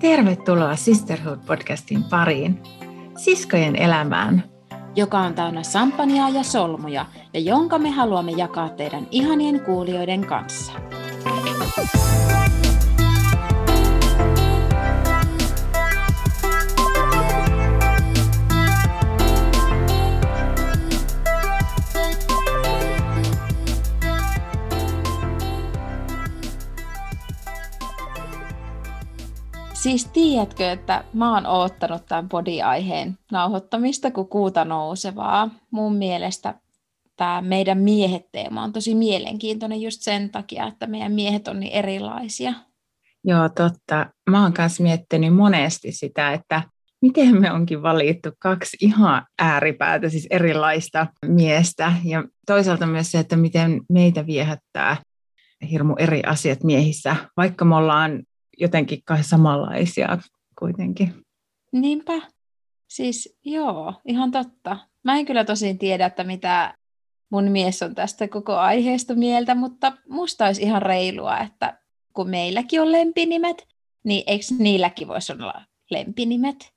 Tervetuloa Sisterhood-podcastin pariin, siskojen elämään, joka on täynnä sampaniaa ja solmuja ja jonka me haluamme jakaa teidän ihanien kuulijoiden kanssa. Siis tiedätkö, että mä oon oottanut tämän podiaiheen nauhoittamista kuin kuuta nousevaa. Mun mielestä tämä meidän miehet-teema on tosi mielenkiintoinen just sen takia, että meidän miehet on niin erilaisia. Joo, totta. Mä oon myös miettinyt monesti sitä, että miten me onkin valittu kaksi ihan ääripäätä, siis erilaista miestä. Ja toisaalta myös se, että miten meitä viehättää hirmu eri asiat miehissä, vaikka me ollaan jotenkin kai samanlaisia kuitenkin. Niinpä. Siis joo, ihan totta. Mä en kyllä tosin tiedä, että mitä mun mies on tästä koko aiheesta mieltä, mutta musta olisi ihan reilua, että kun meilläkin on lempinimet, niin eikö niilläkin voisi olla lempinimet?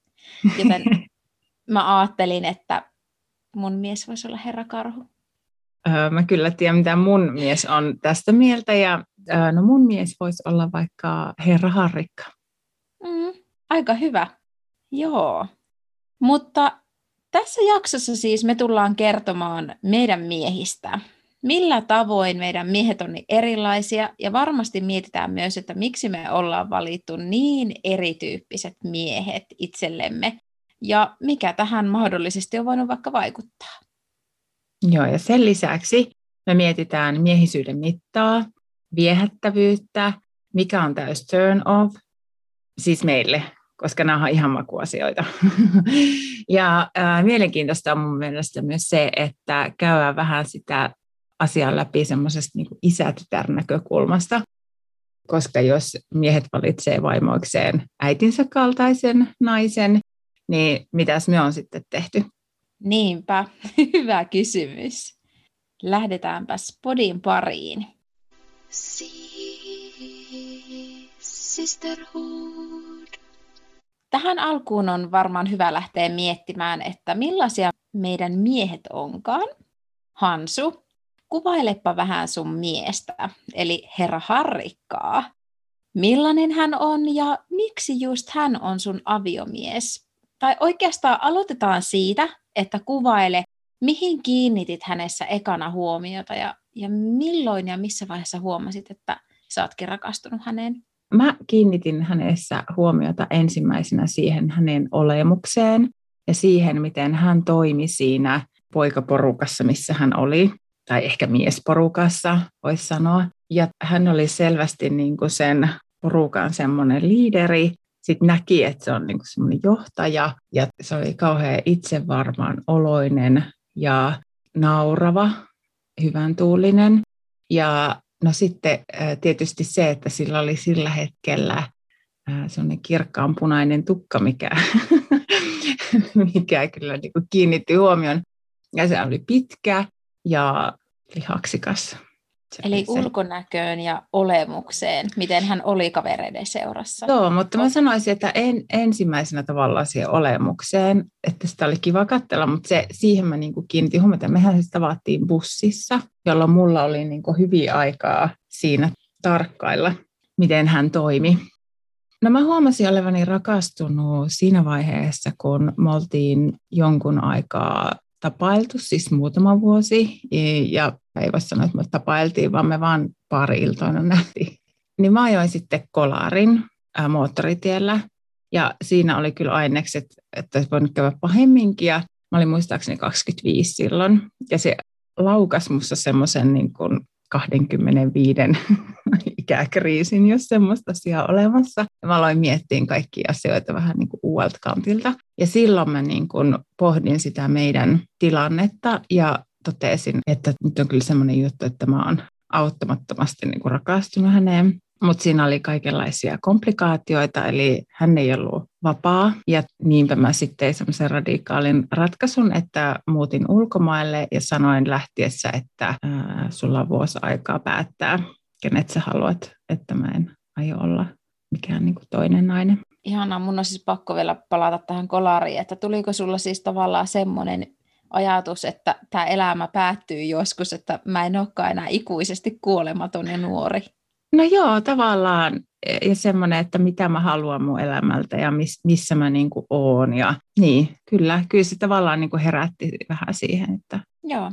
Joten mä ajattelin, että mun mies voisi olla herra karhu. Öö, mä kyllä tiedän, mitä mun mies on tästä mieltä, ja no mun mies voisi olla vaikka herra Harrikka. Mm, aika hyvä. Joo. Mutta tässä jaksossa siis me tullaan kertomaan meidän miehistä. Millä tavoin meidän miehet on niin erilaisia ja varmasti mietitään myös, että miksi me ollaan valittu niin erityyppiset miehet itsellemme ja mikä tähän mahdollisesti on voinut vaikka vaikuttaa. Joo, ja sen lisäksi me mietitään miehisyyden mittaa, viehättävyyttä, mikä on täys turn off, siis meille, koska nämä on ihan makuasioita. ja äh, mielenkiintoista on mun mielestä myös se, että käydään vähän sitä asiaa läpi semmoisesta niin isä näkökulmasta, koska jos miehet valitsee vaimoikseen äitinsä kaltaisen naisen, niin mitäs me on sitten tehty? Niinpä, hyvä kysymys. Lähdetäänpäs podin pariin. Sisterhood. Tähän alkuun on varmaan hyvä lähteä miettimään, että millaisia meidän miehet onkaan. Hansu, kuvailepa vähän sun miestä, eli herra Harrikkaa. Millainen hän on ja miksi just hän on sun aviomies? Tai oikeastaan aloitetaan siitä, että kuvaile, mihin kiinnitit hänessä ekana huomiota ja, ja milloin ja missä vaiheessa huomasit, että sä ootkin rakastunut häneen? Mä kiinnitin hänessä huomiota ensimmäisenä siihen hänen olemukseen ja siihen, miten hän toimi siinä poikaporukassa, missä hän oli, tai ehkä miesporukassa, voisi sanoa. Ja hän oli selvästi niin kuin sen porukan semmoinen liideri, sitten näki, että se on niin semmoinen johtaja ja se oli kauhean itsevarmaan oloinen ja naurava, hyvän tuulinen. Ja no sitten tietysti se, että sillä oli sillä hetkellä semmoinen kirkkaan punainen tukka, mikä, mikä kyllä niin kuin kiinnitti huomion. Ja se oli pitkä ja lihaksikas. Eli ulkonäköön ja olemukseen, miten hän oli kavereiden seurassa. Joo, mutta mä sanoisin, että en, ensimmäisenä tavallaan siihen olemukseen, että sitä oli kiva katsella, mutta se, siihen mä niin kiinnitin huomiota. Mehän siis tavattiin bussissa, jolloin mulla oli niin hyviä aikaa siinä tarkkailla, miten hän toimi. No mä huomasin olevani rakastunut siinä vaiheessa, kun me oltiin jonkun aikaa tapailtu, siis muutama vuosi, ja ei voi sanoa, että me tapailtiin, vaan me vaan pari iltoina nähtiin. Niin mä ajoin sitten kolarin ää, moottoritiellä, ja siinä oli kyllä ainekset, että olisi voinut käydä pahemminkin, ja mä olin muistaakseni 25 silloin, ja se laukas musta semmoisen niin kuin 25 ikäkriisin, jos semmoista asiaa olemassa. Ja mä aloin miettiä kaikkia asioita vähän niin kuin uudelta kantilta. Ja silloin mä niin kuin pohdin sitä meidän tilannetta ja totesin, että nyt on kyllä semmoinen juttu, että mä oon auttamattomasti niin kuin rakastunut häneen. Mutta siinä oli kaikenlaisia komplikaatioita, eli hän ei ollut vapaa. Ja niinpä mä sitten semmoisen radikaalin ratkaisun, että muutin ulkomaille ja sanoin lähtiessä, että ää, sulla on vuosi aikaa päättää, kenet sä haluat, että mä en aio olla mikään niin kuin toinen nainen. Ihanaa, mun on siis pakko vielä palata tähän kolariin, että tuliko sulla siis tavallaan semmoinen ajatus, että tämä elämä päättyy joskus, että mä en olekaan enää ikuisesti kuolematon ja nuori? No joo, tavallaan. Ja semmoinen, että mitä mä haluan mun elämältä ja miss, missä mä niin kuin oon. Ja niin, kyllä, kyllä se tavallaan niin kuin herätti vähän siihen. Että... Joo.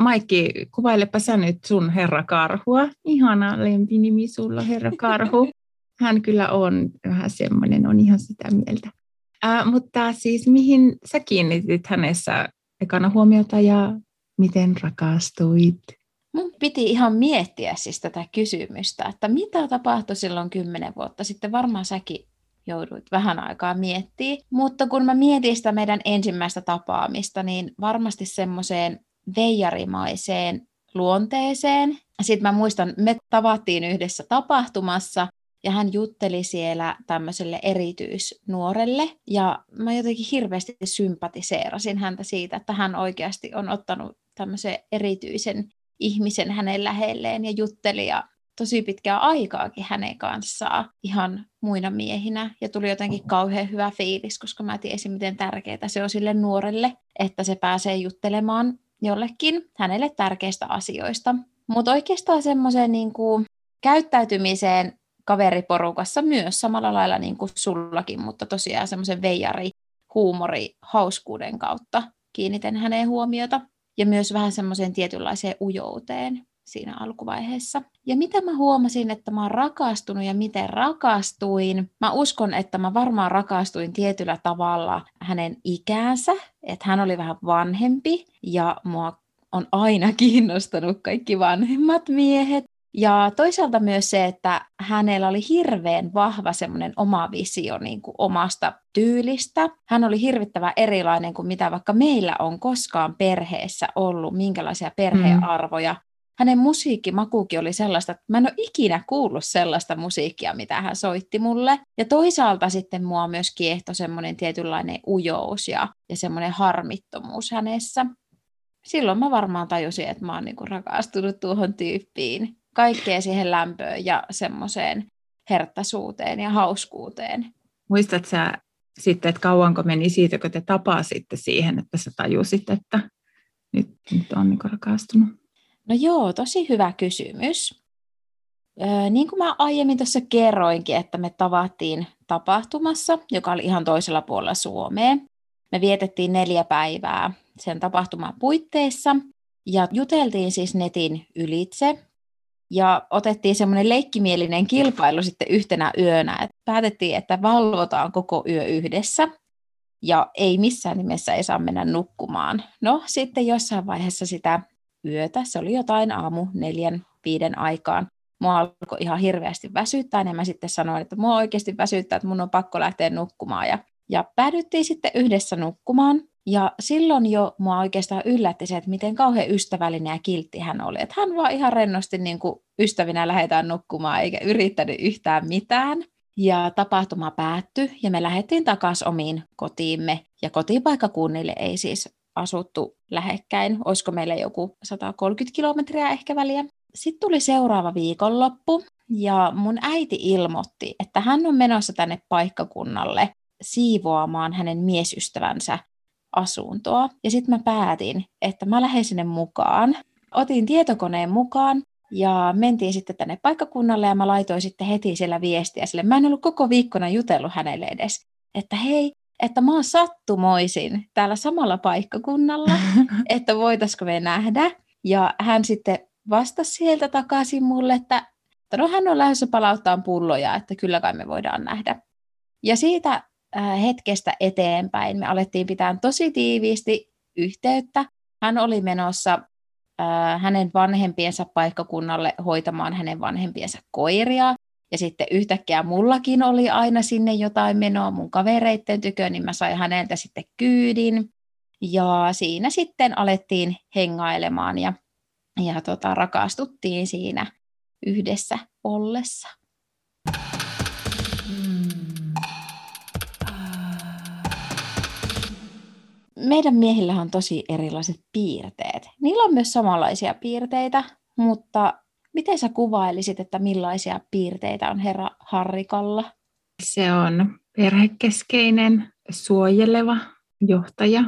Maikki, kuvailepa sä nyt sun herra Karhua. Ihana lempinimi sulla, herra Karhu. Hän kyllä on vähän semmoinen, on ihan sitä mieltä. Ää, mutta siis mihin sä kiinnitit hänessä ekana huomiota ja miten rakastuit? Mun piti ihan miettiä siis tätä kysymystä, että mitä tapahtui silloin kymmenen vuotta sitten. Varmaan säkin jouduit vähän aikaa miettimään. Mutta kun mä mietin sitä meidän ensimmäistä tapaamista, niin varmasti semmoiseen veijarimaiseen luonteeseen. Sitten mä muistan, me tavattiin yhdessä tapahtumassa ja hän jutteli siellä tämmöiselle erityisnuorelle ja mä jotenkin hirveästi sympatiseerasin häntä siitä, että hän oikeasti on ottanut tämmöisen erityisen ihmisen hänen lähelleen ja jutteli ja tosi pitkää aikaakin hänen kanssaan ihan muina miehinä ja tuli jotenkin kauhean hyvä fiilis, koska mä tiesin, miten tärkeää se on sille nuorelle, että se pääsee juttelemaan jollekin hänelle tärkeistä asioista. Mutta oikeastaan semmoiseen niin käyttäytymiseen kaveriporukassa myös samalla lailla niin kuin sullakin, mutta tosiaan semmoisen veijari, huumori, hauskuuden kautta kiinnitän häneen huomiota ja myös vähän semmoiseen tietynlaiseen ujouteen siinä alkuvaiheessa. Ja mitä mä huomasin, että mä oon rakastunut ja miten rakastuin? Mä uskon, että mä varmaan rakastuin tietyllä tavalla hänen ikäänsä, että hän oli vähän vanhempi ja mua on aina kiinnostanut kaikki vanhemmat miehet. Ja toisaalta myös se, että hänellä oli hirveän vahva semmoinen oma visio niin kuin omasta tyylistä. Hän oli hirvittävän erilainen kuin mitä vaikka meillä on koskaan perheessä ollut, minkälaisia perhearvoja. Mm. Hänen musiikkimakuukin oli sellaista, että mä en ole ikinä kuullut sellaista musiikkia, mitä hän soitti mulle. Ja toisaalta sitten mua myös kiehto semmoinen tietynlainen ujous ja, ja semmoinen harmittomuus hänessä. Silloin mä varmaan tajusin, että mä oon niinku rakastunut tuohon tyyppiin kaikkea siihen lämpöön ja semmoiseen herttaisuuteen ja hauskuuteen. Muistat sä sitten, että kauanko meni siitä, kun te tapasitte siihen, että sä tajusit, että nyt, nyt on niin rakastunut? No joo, tosi hyvä kysymys. Öö, niin kuin mä aiemmin tuossa kerroinkin, että me tavattiin tapahtumassa, joka oli ihan toisella puolella Suomea. Me vietettiin neljä päivää sen tapahtuman puitteissa ja juteltiin siis netin ylitse ja otettiin semmoinen leikkimielinen kilpailu sitten yhtenä yönä. Et päätettiin, että valvotaan koko yö yhdessä ja ei missään nimessä ei saa mennä nukkumaan. No sitten jossain vaiheessa sitä yötä, se oli jotain aamu neljän, viiden aikaan, mua alkoi ihan hirveästi väsyttää, ja mä sitten sanoin, että mua oikeasti väsyttää, että mun on pakko lähteä nukkumaan. Ja, ja päädyttiin sitten yhdessä nukkumaan, ja silloin jo mua oikeastaan yllätti se, että miten kauhean ystävällinen ja kiltti hän oli. Että hän vaan ihan rennosti niin kuin ystävinä lähdetään nukkumaan eikä yrittänyt yhtään mitään. Ja tapahtuma päättyi ja me lähdettiin takaisin omiin kotiimme. Ja kotipaikkakunnille ei siis asuttu lähekkäin. Olisiko meillä joku 130 kilometriä ehkä väliä. Sitten tuli seuraava viikonloppu ja mun äiti ilmoitti, että hän on menossa tänne paikkakunnalle siivoamaan hänen miesystävänsä asuntoa. Ja sitten mä päätin, että mä lähden sinne mukaan. Otin tietokoneen mukaan ja mentiin sitten tänne paikkakunnalle ja mä laitoin sitten heti siellä viestiä sille. Mä en ollut koko viikkona jutellut hänelle edes, että hei, että mä oon sattumoisin täällä samalla paikkakunnalla, että voitaisiko me nähdä. Ja hän sitten vastasi sieltä takaisin mulle, että, no hän on lähdössä palauttaa pulloja, että kyllä kai me voidaan nähdä. Ja siitä hetkestä eteenpäin me alettiin pitää tosi tiiviisti yhteyttä. Hän oli menossa hänen vanhempiensa paikkakunnalle hoitamaan hänen vanhempiensa koiria. Ja sitten yhtäkkiä mullakin oli aina sinne jotain menoa mun kavereitten tykö, niin mä sain häneltä sitten kyydin. Ja siinä sitten alettiin hengailemaan ja, ja tota, rakastuttiin siinä yhdessä ollessa. Meidän miehillä on tosi erilaiset piirteet. Niillä on myös samanlaisia piirteitä, mutta Miten sä kuvailisit, että millaisia piirteitä on herra Harrikalla? Se on perhekeskeinen, suojeleva johtaja.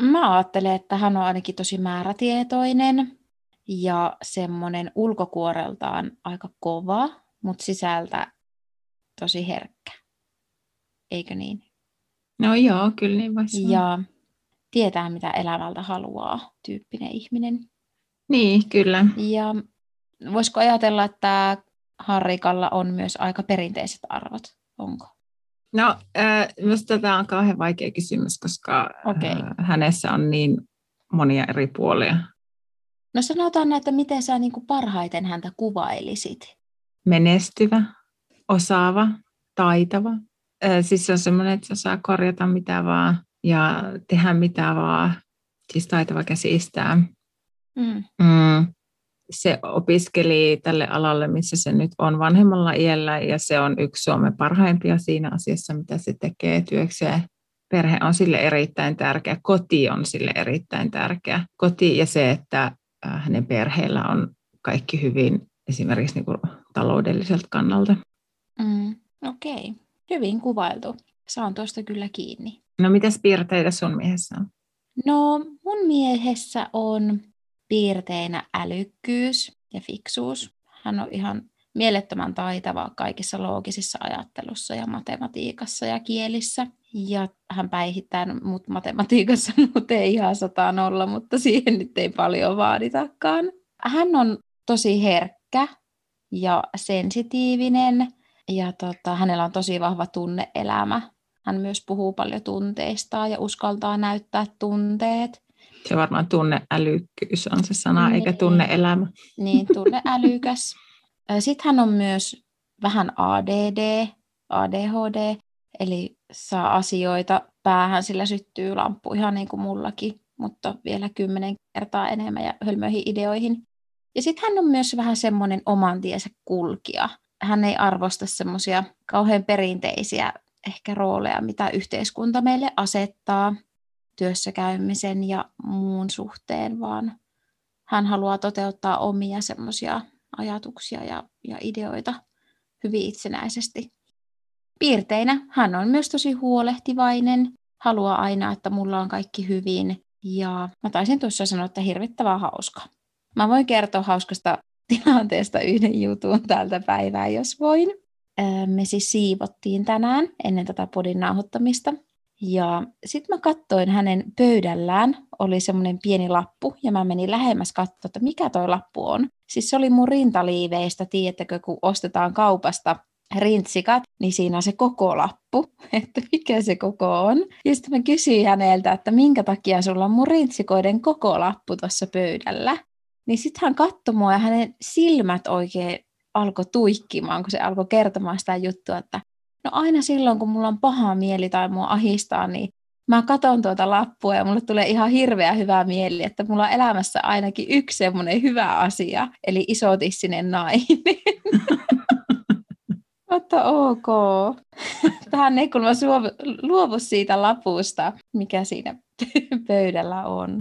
Mä ajattelen, että hän on ainakin tosi määrätietoinen ja semmoinen ulkokuoreltaan aika kova, mutta sisältä tosi herkkä. Eikö niin? No joo, kyllä niin voisi Ja tietää, mitä elämältä haluaa, tyyppinen ihminen. Niin, kyllä. Ja voisiko ajatella, että Harrikalla on myös aika perinteiset arvot? Onko? No, äh, minusta tämä on kauhean vaikea kysymys, koska Okei. äh, hänessä on niin monia eri puolia. No sanotaan, että miten sä niin kuin parhaiten häntä kuvailisit? Menestyvä, osaava, taitava. Äh, siis se on semmoinen, että se osaa korjata mitä vaan ja tehdä mitä vaan. Siis taitava käsistää. Mm. Mm. Se opiskeli tälle alalle, missä se nyt on vanhemmalla iällä, ja se on yksi Suomen parhaimpia siinä asiassa, mitä se tekee työkseen. Perhe on sille erittäin tärkeä, koti on sille erittäin tärkeä. Koti ja se, että äh, hänen perheellä on kaikki hyvin esimerkiksi niin kuin taloudelliselta kannalta. Mm. Okei, okay. hyvin kuvailtu. Saan tuosta kyllä kiinni. No mitäs piirteitä sun miehessä on? No mun miehessä on piirteinä älykkyys ja fiksuus. Hän on ihan mielettömän taitava kaikissa loogisissa ajattelussa ja matematiikassa ja kielissä. Ja hän päihittää mut matematiikassa, mutta ei ihan sataan olla, mutta siihen nyt ei paljon vaaditakaan. Hän on tosi herkkä ja sensitiivinen ja tota, hänellä on tosi vahva tunneelämä. Hän myös puhuu paljon tunteistaan ja uskaltaa näyttää tunteet. Se varmaan tunneälykkyys on se sana, Niin. eikä tunneelämä. Niin, tunneälykäs. Sitten hän on myös vähän ADD, ADHD, eli saa asioita päähän, sillä syttyy lamppu ihan niin kuin mullakin, mutta vielä kymmenen kertaa enemmän ja hölmöihin ideoihin. Ja sitten hän on myös vähän semmoinen oman tiensä kulkija. Hän ei arvosta semmoisia kauhean perinteisiä ehkä rooleja, mitä yhteiskunta meille asettaa työssäkäymisen ja muun suhteen, vaan hän haluaa toteuttaa omia semmoisia ajatuksia ja, ja ideoita hyvin itsenäisesti. Piirteinä hän on myös tosi huolehtivainen, haluaa aina, että mulla on kaikki hyvin ja mä taisin tuossa sanoa, että hirvittävän hauska. Mä voin kertoa hauskasta tilanteesta yhden jutun tältä päivää, jos voin. Öö, Me siis siivottiin tänään ennen tätä podin nauhoittamista. Ja sitten mä katsoin hänen pöydällään, oli semmoinen pieni lappu, ja mä menin lähemmäs katsoa, että mikä toi lappu on. Siis se oli mun rintaliiveistä, tiedättekö, kun ostetaan kaupasta rintsikat, niin siinä on se koko lappu, että mikä se koko on. Ja sitten mä kysyin häneltä, että minkä takia sulla on mun rintsikoiden koko lappu tuossa pöydällä. Niin sitten hän katsoi mua ja hänen silmät oikein alkoi tuikkimaan, kun se alkoi kertomaan sitä juttua, että no aina silloin, kun mulla on paha mieli tai mua ahistaa, niin mä katon tuota lappua ja mulle tulee ihan hirveä hyvä mieli, että mulla on elämässä ainakin yksi semmoinen hyvä asia, eli isotissinen nainen. Mutta ok. Tähän ei kun mä suovu- luovu siitä lapusta, mikä siinä pöydällä on.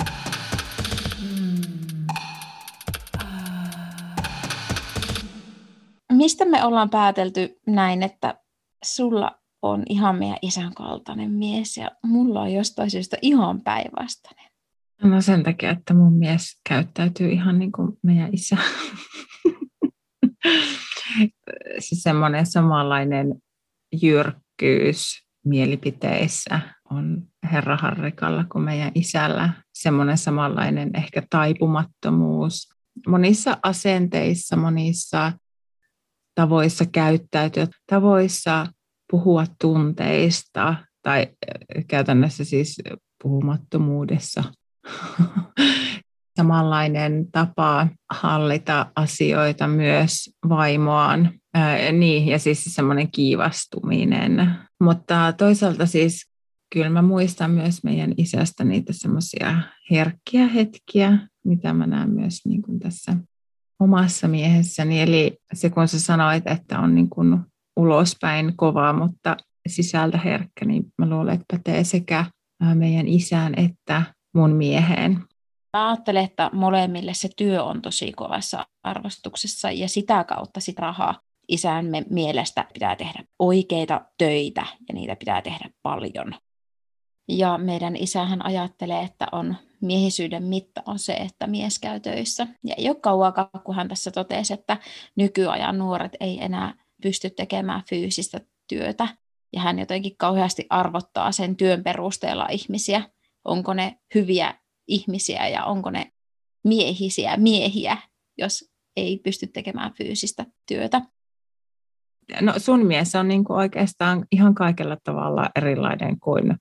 Mistä me ollaan päätelty näin, että sulla on ihan meidän isän kaltainen mies ja mulla on jostain syystä ihan päinvastainen. No sen takia, että mun mies käyttäytyy ihan niin kuin meidän isä. siis semmoinen samanlainen jyrkkyys mielipiteissä on herra Harrikalla kuin meidän isällä. Semmoinen samanlainen ehkä taipumattomuus monissa asenteissa, monissa tavoissa käyttäytyä, tavoissa puhua tunteista tai käytännössä siis puhumattomuudessa. Samanlainen tapa hallita asioita myös vaimoaan. Ää, niin, ja siis semmoinen kiivastuminen. Mutta toisaalta siis kyllä mä muistan myös meidän isästä niitä semmoisia herkkiä hetkiä, mitä mä näen myös niin kuin tässä omassa miehessäni. Eli se, kun sä sanoit, että on niin kuin ulospäin kova, mutta sisältä herkkä, niin mä luulen, että pätee sekä meidän isään että mun mieheen. Mä ajattelen, että molemmille se työ on tosi kovassa arvostuksessa ja sitä kautta sitä rahaa isän mielestä pitää tehdä oikeita töitä ja niitä pitää tehdä paljon. Ja meidän isähän ajattelee, että on miehisyyden mitta on se, että mies käy töissä. Ja ei ole kauankaan, kun hän tässä totesi, että nykyajan nuoret ei enää pysty tekemään fyysistä työtä. Ja hän jotenkin kauheasti arvottaa sen työn perusteella ihmisiä. Onko ne hyviä ihmisiä ja onko ne miehisiä miehiä, jos ei pysty tekemään fyysistä työtä. No sun mies on niin kuin oikeastaan ihan kaikella tavalla erilainen kuin,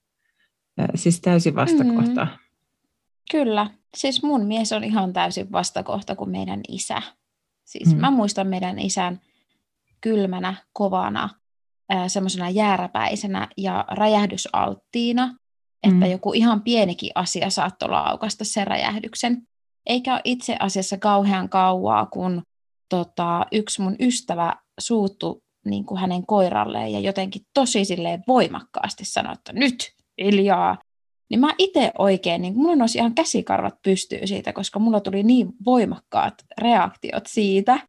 siis täysin vastakohta. Mm, kyllä, siis mun mies on ihan täysin vastakohta kuin meidän isä. Siis mm. mä muistan meidän isän kylmänä, kovana, semmoisena jääräpäisenä ja räjähdysalttiina, että mm. joku ihan pienikin asia saattoi laukasta sen räjähdyksen. Eikä ole itse asiassa kauhean kauaa, kun tota, yksi mun ystävä suuttu niin kuin hänen koiralleen ja jotenkin tosi silleen voimakkaasti sanoi, että nyt hiljaa. Niin mä itse oikein, niin mulla nousi ihan käsikarvat pystyy siitä, koska mulla tuli niin voimakkaat reaktiot siitä,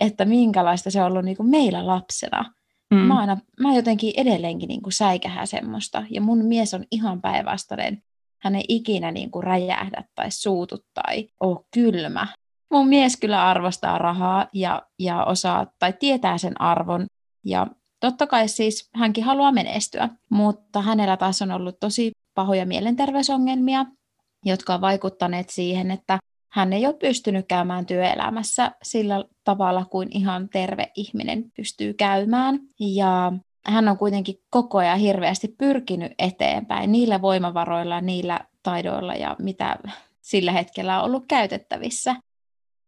että minkälaista se on ollut niin kuin meillä lapsena. Mm. Mä, aina, mä jotenkin edelleenkin niin kuin säikähä semmoista. Ja mun mies on ihan päinvastainen. Hän ei ikinä niin kuin räjähdä tai suutu tai ole kylmä. Mun mies kyllä arvostaa rahaa ja, ja osaa tai tietää sen arvon. Ja totta kai siis hänkin haluaa menestyä, mutta hänellä taas on ollut tosi pahoja mielenterveysongelmia, jotka on vaikuttaneet siihen, että hän ei ole pystynyt käymään työelämässä sillä tavalla kuin ihan terve ihminen pystyy käymään. Ja hän on kuitenkin koko ajan hirveästi pyrkinyt eteenpäin niillä voimavaroilla, niillä taidoilla ja mitä sillä hetkellä on ollut käytettävissä.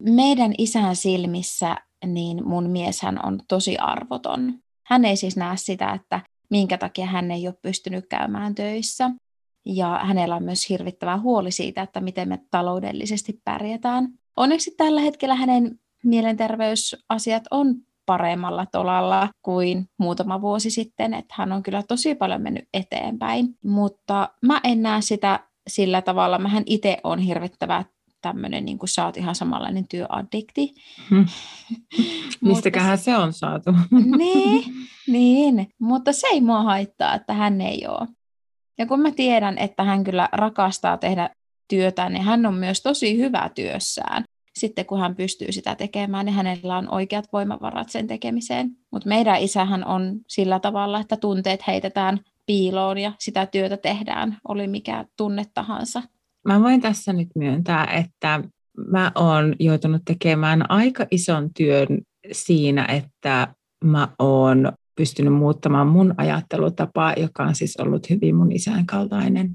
Meidän isän silmissä niin mun mies hän on tosi arvoton. Hän ei siis näe sitä, että minkä takia hän ei ole pystynyt käymään töissä. Ja hänellä on myös hirvittävä huoli siitä, että miten me taloudellisesti pärjätään. Onneksi tällä hetkellä hänen mielenterveysasiat on paremmalla tolalla kuin muutama vuosi sitten, että hän on kyllä tosi paljon mennyt eteenpäin, mutta mä en näe sitä sillä tavalla, mähän itse on hirvittävä tämmöinen, niin kuin sä oot ihan samanlainen työaddikti. Hmm. Mistäköhän se on saatu? niin, niin, mutta se ei mua haittaa, että hän ei ole. Ja kun mä tiedän, että hän kyllä rakastaa tehdä työtä, niin hän on myös tosi hyvä työssään. Sitten kun hän pystyy sitä tekemään, niin hänellä on oikeat voimavarat sen tekemiseen. Mutta meidän isähän on sillä tavalla, että tunteet heitetään piiloon ja sitä työtä tehdään, oli mikä tunne tahansa. Mä voin tässä nyt myöntää, että mä oon joutunut tekemään aika ison työn siinä, että mä oon pystynyt muuttamaan mun ajattelutapaa, joka on siis ollut hyvin mun isän kaltainen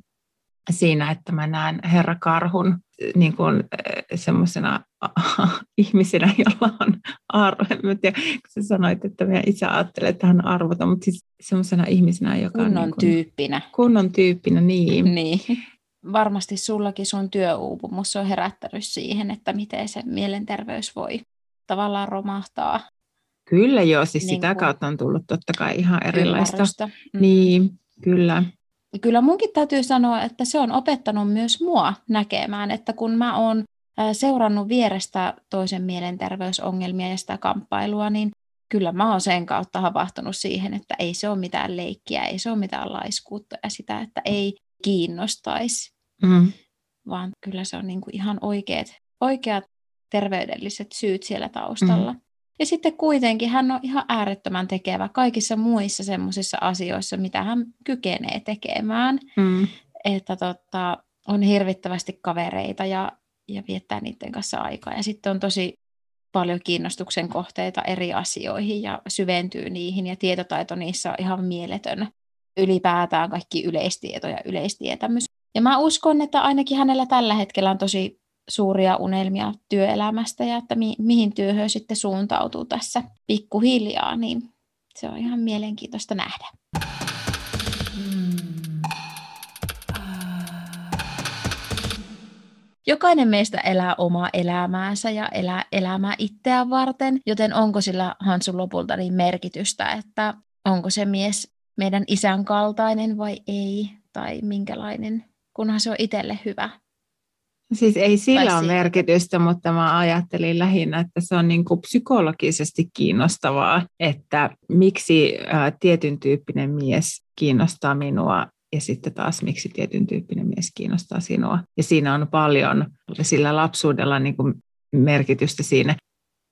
siinä, että mä näen Herra Karhun niin kuin eh, semmoisena ihmisenä, jolla on arvo. Mä tiedä, kun sä sanoit, että meidän isä ajattelee, että hän arvoton, mutta siis semmoisena ihmisenä, joka kunnon on... Kunnon niin kuin, tyyppinä. Kunnon tyyppinä, niin. niin. Varmasti sullakin sun työuupumus on herättänyt siihen, että miten se mielenterveys voi tavallaan romahtaa Kyllä joo, siis niin sitä kautta on tullut totta kai ihan erilaista. Mm. Niin, kyllä. Kyllä munkin täytyy sanoa, että se on opettanut myös mua näkemään, että kun mä oon seurannut vierestä toisen mielenterveysongelmia ja sitä kamppailua, niin kyllä mä oon sen kautta havahtunut siihen, että ei se ole mitään leikkiä, ei se ole mitään laiskuutta ja sitä, että ei kiinnostaisi, mm. vaan kyllä se on niin kuin ihan oikeat, oikeat terveydelliset syyt siellä taustalla. Mm. Ja sitten kuitenkin hän on ihan äärettömän tekevä kaikissa muissa semmoisissa asioissa, mitä hän kykenee tekemään. Mm. Että tota, on hirvittävästi kavereita ja, ja viettää niiden kanssa aikaa. Ja sitten on tosi paljon kiinnostuksen kohteita eri asioihin ja syventyy niihin ja tietotaito niissä on ihan mieletön. Ylipäätään kaikki yleistieto ja yleistietämys. Ja mä uskon, että ainakin hänellä tällä hetkellä on tosi suuria unelmia työelämästä ja että mi- mihin työhön sitten suuntautuu tässä pikkuhiljaa, niin se on ihan mielenkiintoista nähdä. Jokainen meistä elää omaa elämäänsä ja elää elämää itseään varten, joten onko sillä Hansun lopulta niin merkitystä, että onko se mies meidän isän kaltainen vai ei, tai minkälainen, kunhan se on itselle hyvä Siis ei sillä ole siitä. merkitystä, mutta mä ajattelin lähinnä, että se on niin kuin psykologisesti kiinnostavaa, että miksi tietyn tyyppinen mies kiinnostaa minua ja sitten taas miksi tietyn tyyppinen mies kiinnostaa sinua. Ja siinä on paljon sillä lapsuudella niin kuin merkitystä siinä.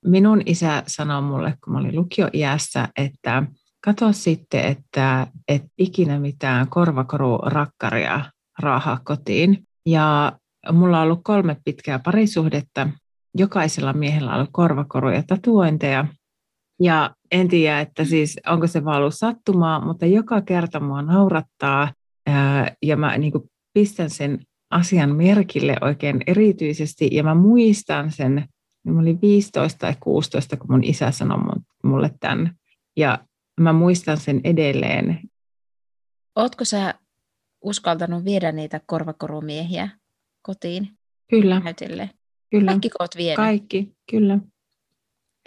Minun isä sanoi mulle, kun mä olin lukioiässä, että kato sitten, että et ikinä mitään korvakorurakkaria raahaa kotiin. Ja mulla on ollut kolme pitkää parisuhdetta. Jokaisella miehellä on ollut korvakoru ja tatuointeja. Ja en tiedä, että siis onko se vaan ollut sattumaa, mutta joka kerta mua naurattaa ja mä niin kuin pistän sen asian merkille oikein erityisesti ja mä muistan sen, mä olin 15 tai 16, kun mun isä sanoi mulle tämän. Ja mä muistan sen edelleen. Ootko sä uskaltanut viedä niitä korvakorumiehiä kotiin Kyllä, näytille? kyllä. Kaikki oot vienyt. Kaikki, kyllä.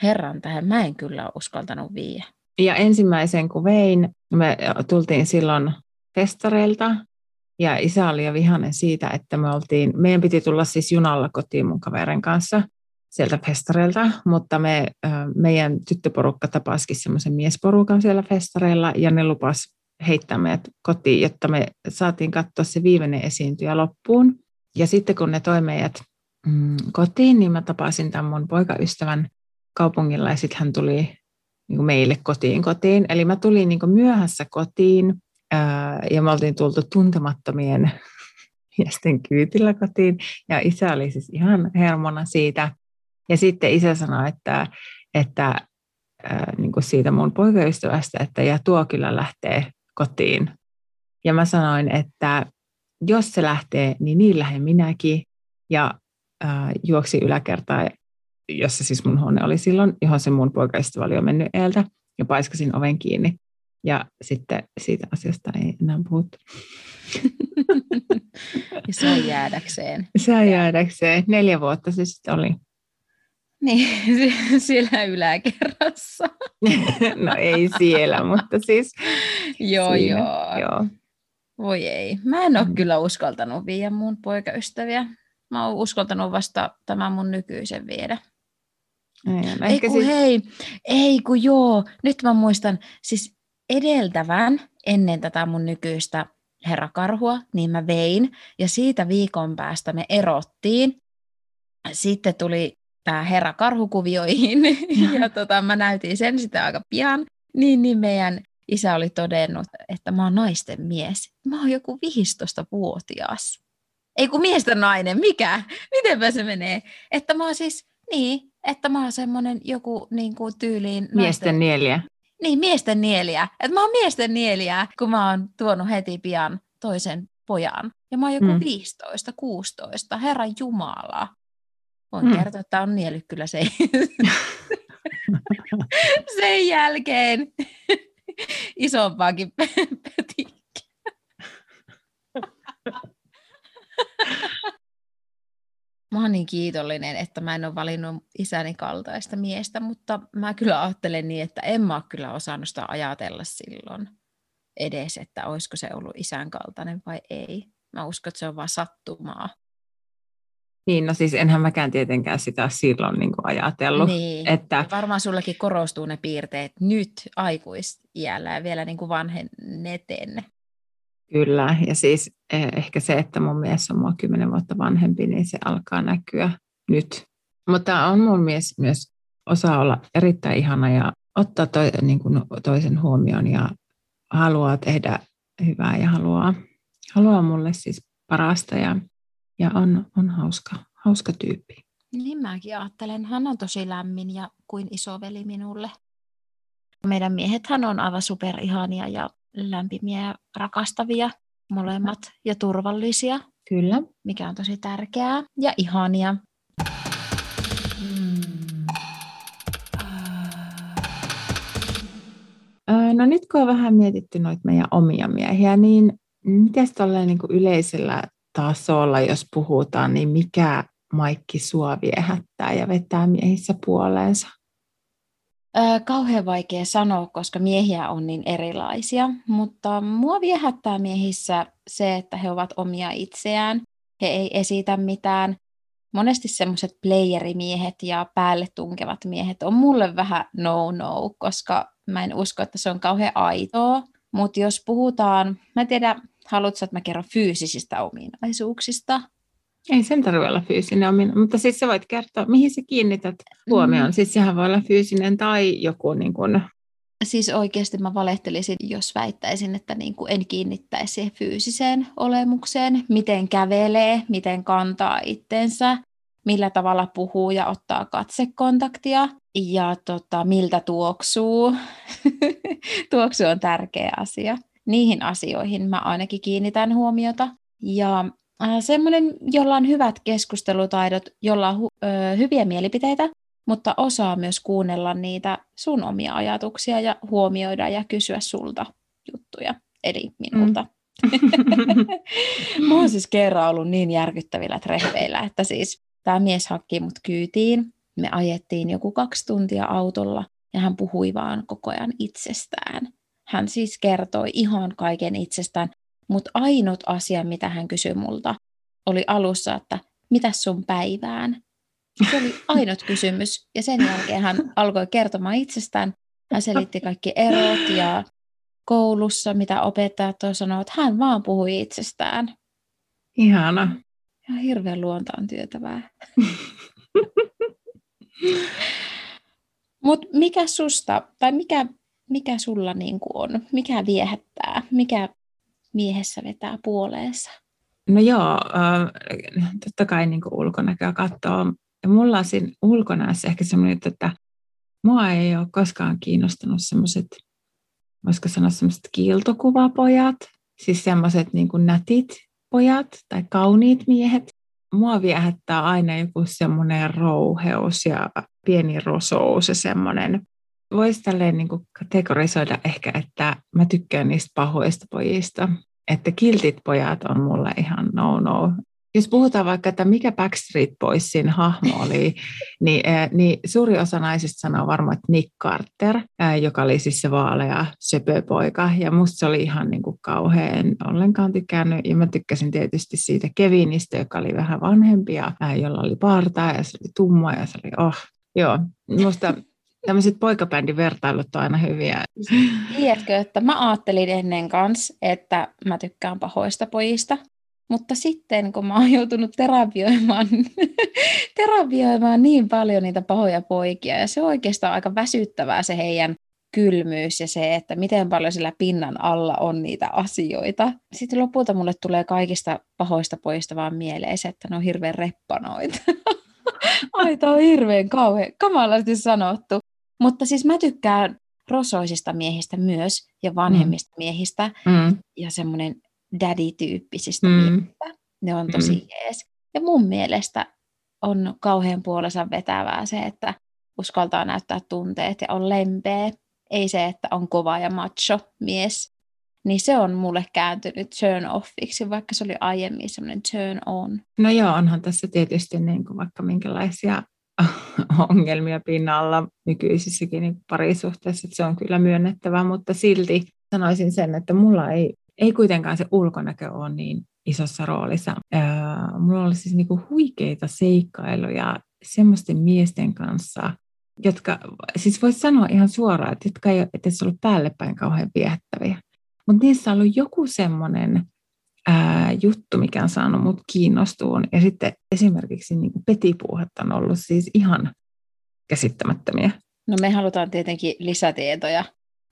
Herran tähän mä en kyllä ole uskaltanut viiä. Ja ensimmäisen kun vein, me tultiin silloin festareilta ja isä oli jo vihainen siitä, että me oltiin, meidän piti tulla siis junalla kotiin mun kaverin kanssa sieltä festareilta, mutta me, meidän tyttöporukka tapasikin semmoisen miesporukan siellä festareilla ja ne lupas heittää meidät kotiin, jotta me saatiin katsoa se viimeinen esiintyjä loppuun. Ja sitten kun ne toi meidät mm, kotiin, niin mä tapasin tämän mun poikaystävän kaupungilla ja sitten hän tuli niin kuin meille kotiin kotiin. Eli mä tulin niin kuin myöhässä kotiin ää, ja me oltiin tultu tuntemattomien miesten kyytillä kotiin. Ja isä oli siis ihan hermona siitä. Ja sitten isä sanoi, että, että ää, niin kuin siitä mun poikaystävästä, että ja tuo kyllä lähtee kotiin. Ja mä sanoin, että jos se lähtee, niin niin lähden minäkin. Ja ää, juoksi yläkertaan jossa siis mun huone oli silloin, johon se mun poikaystävä oli jo mennyt eeltä, ja paiskasin oven kiinni. Ja sitten siitä asiasta ei enää puhuttu. ja se on jäädäkseen. Se on jäädäkseen. Neljä vuotta se sitten oli. Niin, siellä yläkerrassa. no ei siellä, mutta siis joo, siinä. joo. joo. Voi ei. Mä en ole kyllä uskaltanut viedä mun poikaystäviä. Mä oon uskaltanut vasta tämän mun nykyisen viedä. Ei, no Ei kun siis, hei, ei kun joo, nyt mä muistan, siis edeltävän ennen tätä mun nykyistä herrakarhua, niin mä vein, ja siitä viikon päästä me erottiin. Sitten tuli tämä herrakarhukuvioihin, ja tota, mä näytin sen sitten aika pian, niin, niin meidän isä oli todennut, että mä oon naisten mies. Mä oon joku 15-vuotias. Ei kun miesten nainen, mikä? Mitenpä se menee? Että mä oon siis, niin, että mä oon semmoinen joku niin kuin tyyliin... naisten- miesten neljä. Niin, miesten nieliä. Että mä oon miesten nieliä, kun mä oon tuonut heti pian toisen pojan. Ja mä oon joku Mm. mm. 15, 16. Herran Jumala. Voin Mm. mm. kertoa, että on niellyt kyllä se. sen jälkeen isompaakin pötikkiä. Mä oon niin kiitollinen, että mä en ole valinnut isäni kaltaista miestä, mutta mä kyllä ajattelen niin, että en mä ole kyllä osannut sitä ajatella silloin edes, että olisiko se ollut isän kaltainen vai ei. Mä uskon, että se on vaan sattumaa. Niin, no siis enhän mäkään tietenkään sitä silloin niin kuin ajatellut. Niin. Että, Ja varmaan sullekin korostuu ne piirteet nyt aikuisiällä ja vielä niin kuin vanhenneten. Kyllä, ja siis eh, ehkä se, että mun mies on mua kymmenen vuotta vanhempi, niin se alkaa näkyä nyt. Mutta on mun mies myös osaa olla erittäin ihana ja ottaa toi, niin kuin toisen huomioon ja haluaa tehdä hyvää ja haluaa, haluaa mulle siis parasta ja, ja on, on hauska, hauska tyyppi. Niin mäkin ajattelen. Hän on tosi lämmin ja kuin isoveli minulle. Meidän miehethän on aivan superihania ja lämpimiä ja rakastavia molemmat ja turvallisia, Kyllä. mikä on tosi tärkeää ja ihania. Öö, No nyt kun on vähän mietitty noita meidän omia miehiä, niin miten tolleen niin yleisellä tasolla, jos puhutaan, niin mikä Maikki sua viehättää ja vetää miehissä puoleensa? Kauhean vaikea sanoa, koska miehiä on niin erilaisia, mutta mua viehättää miehissä se, että he ovat omia itseään he ei esitä mitään. Monesti semmoiset playerimiehet ja päälle tunkevat miehet on mulle vähän no-no, koska mä en usko, että se on kauhean aitoa. Mutta jos puhutaan, mä en tiedä, haluatko, että mä kerron fyysisistä ominaisuuksista? Ei sen tarvitse olla fyysinen ominaisuus, mutta siis sä voit kertoa, mihin sä kiinnität huomioon. Mm. Siis sehän voi olla fyysinen tai joku niin kuin Siis oikeasti mä valehtelisin, jos väittäisin, että niin kuin en kiinnittäisi fyysiseen olemukseen, miten kävelee, miten kantaa itsensä, millä tavalla puhuu ja ottaa katsekontaktia ja tota, miltä tuoksuu. Tuoksu on tärkeä asia. Niihin asioihin mä ainakin kiinnitän huomiota. Ja äh, semmoinen, jolla on hyvät keskustelutaidot, jolla on hu- ö, hyviä mielipiteitä, mutta osaa myös kuunnella niitä sun omia ajatuksia ja huomioida ja kysyä sulta juttuja, eli minulta. Mm. Mä oon siis kerran ollut niin järkyttävillä treffeillä, että siis tämä mies hakki mut kyytiin. Me ajettiin joku kaksi tuntia autolla ja hän puhui vaan koko ajan itsestään. Hän siis kertoi ihan kaiken itsestään, mutta ainut asia, mitä hän kysyi multa, oli alussa, että mitä sun päivään? Se oli ainut kysymys. Ja sen jälkeen hän alkoi kertomaan itsestään. Hän selitti kaikki erot ja koulussa, mitä opettajat on sanonut, että hän vaan puhui itsestään. Ihana. Ja hirveän luontaan työtävää. Mutta mikä susta, tai mikä, mikä sulla niinku on, mikä viehättää, mikä miehessä vetää puoleensa? No joo, äh, totta kai niin ulkonäköä katsoo ja mulla on siinä ulkonäössä ehkä semmoinen, että mua ei ole koskaan kiinnostanut semmoiset, voisiko sanoa semmoiset kiiltokuvapojat, siis semmoiset niin kuin nätit pojat tai kauniit miehet. Mua viehättää aina joku semmoinen rouheus ja pieni rosous ja semmoinen. Voisi tälleen niin kuin kategorisoida ehkä, että mä tykkään niistä pahoista pojista. Että kiltit pojat on mulle ihan no-no jos puhutaan vaikka, että mikä Backstreet Boysin hahmo oli, niin, äh, niin suuri osa naisista sanoo varmaan, että Nick Carter, äh, joka oli siis se vaalea söpöpoika. Ja musta se oli ihan niin kuin kauhean ollenkaan tykännyt. Ja mä tykkäsin tietysti siitä Kevinistä, joka oli vähän vanhempi ja äh, jolla oli partaa ja se oli tumma ja se oli, oh, joo. Musta tämmöiset poikabändin vertailut on aina hyviä. Tiedätkö, että mä ajattelin ennen kanssa, että mä tykkään pahoista pojista. Mutta sitten, kun mä oon joutunut terapioimaan, terapioimaan niin paljon niitä pahoja poikia, ja se on oikeastaan aika väsyttävää se heidän kylmyys ja se, että miten paljon sillä pinnan alla on niitä asioita. Sitten lopulta mulle tulee kaikista pahoista pojista vaan mieleen se, että ne on hirveän reppanoita. Ai, on hirveän kauhean, kamalasti sanottu. Mutta siis mä tykkään rosoisista miehistä myös ja vanhemmista mm. miehistä. Mm. Ja semmoinen daddy-tyyppisistä mm. miehistä. Ne on tosi mm. jees. Ja mun mielestä on kauhean puolensa vetävää se, että uskaltaa näyttää tunteet ja on lempeä. Ei se, että on kova ja macho mies. Niin se on mulle kääntynyt turn offiksi, vaikka se oli aiemmin semmoinen turn on. No joo, onhan tässä tietysti niin kuin vaikka minkälaisia ongelmia pinnalla nykyisissäkin niin parisuhteissa, että se on kyllä myönnettävä, mutta silti sanoisin sen, että mulla ei ei kuitenkaan se ulkonäkö ole niin isossa roolissa. Ää, mulla oli siis niinku huikeita seikkailuja semmoisten miesten kanssa, jotka, siis voisi sanoa ihan suoraan, että jotka ei ole edes ollut päällepäin kauhean viehättäviä. Mutta niissä on ollut joku semmoinen ää, juttu, mikä on saanut mut kiinnostuun. Ja sitten esimerkiksi niin petipuuhat on ollut siis ihan käsittämättömiä. No me halutaan tietenkin lisätietoja.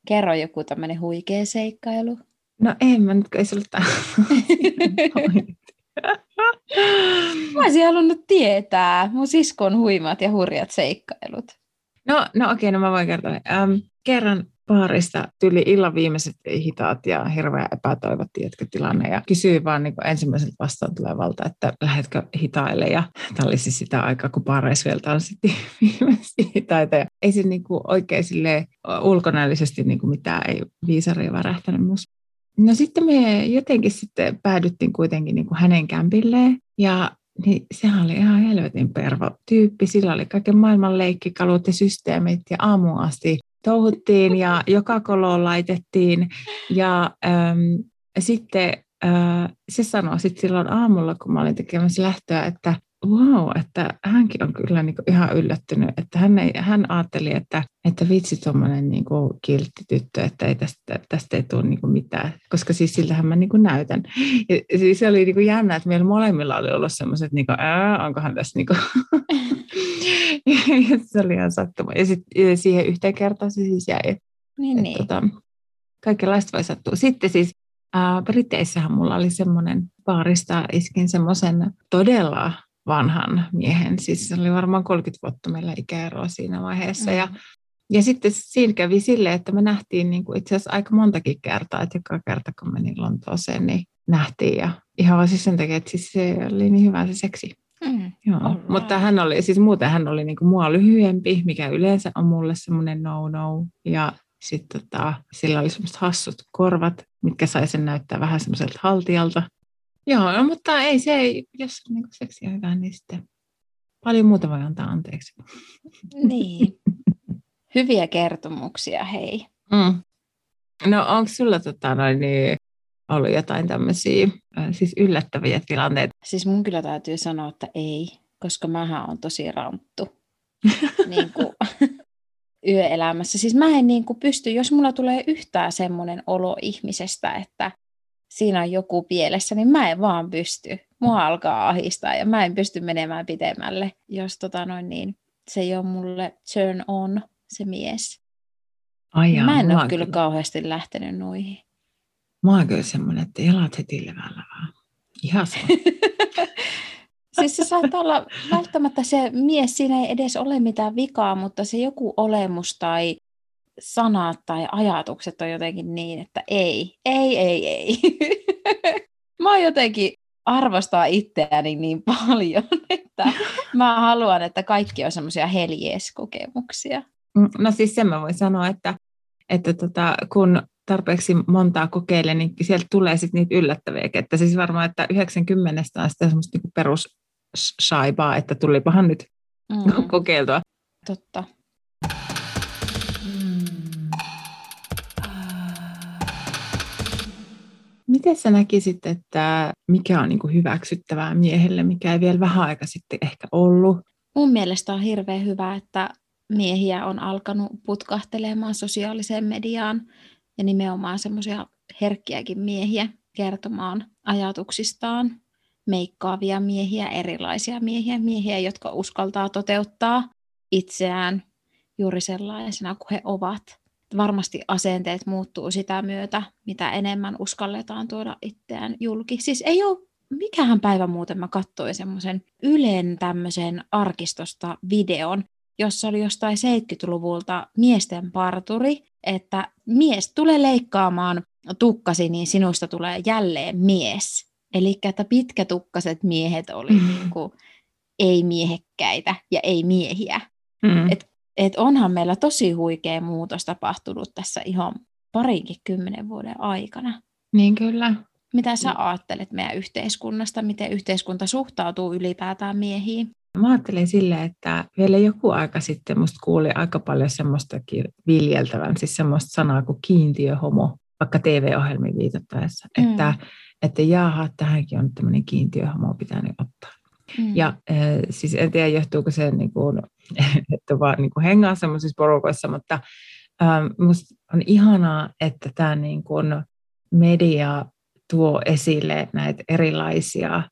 Kerro joku tämmöinen huikea seikkailu. No ei mä nyt, ei ollut Mä olisin halunnut tietää mun siskon huimat ja hurjat seikkailut. No, no okei, okay, no mä voin kertoa. Ähm, kerran paarista tuli illan viimeiset hitaat ja hirveän epätoivottiin tilanne ja kysyi vaan niin ensimmäiseltä vastaan tulevalta, että lähdetkö hitaille ja tämä oli siis sitä aikaa, kun paareissa vielä tanssittiin viimeisiä hitaita ja ei se niin kuin oikein ulkonäöllisesti niin kuin mitään ei viisaria värähtänyt musta. No sitten me jotenkin sitten päädyttiin kuitenkin niin kuin hänen kämpilleen ja niin sehän oli ihan helvetin pervo tyyppi. Sillä oli kaiken maailman leikkikalut ja systeemit ja aamuun asti touhuttiin ja joka koloon laitettiin. Ja äm, sitten se sanoi sitten silloin aamulla, kun mä olin tekemässä lähtöä, että wow, että hänkin on kyllä niin kuin ihan yllättynyt, että hän, ei, hän ajatteli, että, että vitsi tuommoinen niin kiltti tyttö, että ei tästä, tästä ei tule niin kuin mitään, koska siis siltähän mä niin kuin näytän. Ja siis se oli niin kuin jännä, että meillä molemmilla oli ollut semmoiset, niin kuin, onkohan tässä niin kuin... se oli ihan sattuma. Ja sitten siihen yhteen kertaan se siis jäi. Niin, että, niin. Tota, kaikenlaista voi sattua. Sitten siis äh, Briteissähän mulla oli semmoinen paarista, iskin semmoisen todella vanhan miehen. Siis se oli varmaan 30 vuotta meillä ikäeroa siinä vaiheessa. Mm. Ja, ja sitten siinä kävi silleen, että me nähtiin niin kuin itse asiassa aika montakin kertaa, että joka kerta kun menin Lontooseen, niin nähtiin. Ja ihan vaan siis sen takia, että siis se oli niin hyvä se seksi. Mm. Joo. Mutta hän oli, siis muuten hän oli niin kuin mua lyhyempi, mikä yleensä on mulle semmoinen no-no. Ja sitten tota, sillä oli semmoiset hassut korvat, mitkä sai sen näyttää vähän semmoiselta haltijalta. Joo, no, mutta ei se, ei, jos on niin seksiä hyvää, niin sitten paljon muuta voi antaa anteeksi. Niin. Hyviä kertomuksia, hei. Mm. No onko sulla tota, noin, niin, ollut jotain tämmöisiä äh, siis yllättäviä tilanteita? Siis mun kyllä täytyy sanoa, että ei, koska mähän on tosi ranttu. niin kuin, yöelämässä. Siis mä en niin kuin pysty, jos mulla tulee yhtään semmoinen olo ihmisestä, että siinä on joku pielessä, niin mä en vaan pysty. Mua alkaa ahistaa ja mä en pysty menemään pitemmälle, jos tota noin niin, se ei ole mulle turn on se mies. Ai jaa, mä en ole kyllä, kyllä kauheasti lähtenyt noihin. Mä oon kyllä semmoinen, että jalat heti levällä vaan. Ihan se. siis se saattaa olla välttämättä se mies, siinä ei edes ole mitään vikaa, mutta se joku olemus tai sanat tai ajatukset on jotenkin niin, että ei, ei, ei, ei. mä jotenkin arvostaa itseäni niin paljon, että mä haluan, että kaikki on semmoisia heljeeskokemuksia. Mm, no siis sen mä voin sanoa, että, että tota, kun tarpeeksi montaa kokeile, niin sieltä tulee sitten niitä yllättäviä, että siis varmaan, että 90 on sitä semmoista niinku perus shaibaa, että tulipahan nyt mm. kokeiltua. Totta. Miten sä näkisit, että mikä on niin hyväksyttävää miehelle, mikä ei vielä vähän aika sitten ehkä ollut? Mun mielestä on hirveän hyvä, että miehiä on alkanut putkahtelemaan sosiaaliseen mediaan ja nimenomaan semmoisia herkkiäkin miehiä kertomaan ajatuksistaan, meikkaavia miehiä, erilaisia miehiä, miehiä, jotka uskaltaa toteuttaa itseään juuri sellaisena kuin he ovat varmasti asenteet muuttuu sitä myötä, mitä enemmän uskalletaan tuoda itseään julki. Siis ei ole mikähän päivä muuten mä katsoin semmoisen Ylen tämmöisen arkistosta videon, jossa oli jostain 70-luvulta miesten parturi, että mies tulee leikkaamaan tukkasi, niin sinusta tulee jälleen mies. Eli että pitkätukkaset miehet oli mm. niin kuin, ei-miehekkäitä ja ei-miehiä. Mm. Et et onhan meillä tosi huikea muutos tapahtunut tässä ihan parinkin kymmenen vuoden aikana. Niin kyllä. Mitä sä ajattelet meidän yhteiskunnasta, miten yhteiskunta suhtautuu ylipäätään miehiin? Mä ajattelen sille, että vielä joku aika sitten musta kuuli aika paljon semmoistakin viljeltävän, siis semmoista sanaa kuin kiintiöhomo, vaikka TV-ohjelmiin viitattaessa, mm. että, että jaaha, tähänkin on tämmöinen kiintiöhomo pitänyt ottaa. Mm. Ja äh, siis en tiedä, johtuuko se, niin kuin, että vaan niin kuin hengaa semmoisissa porukoissa, mutta äh, musta on ihanaa, että tämä niin kuin media tuo esille näitä erilaisia,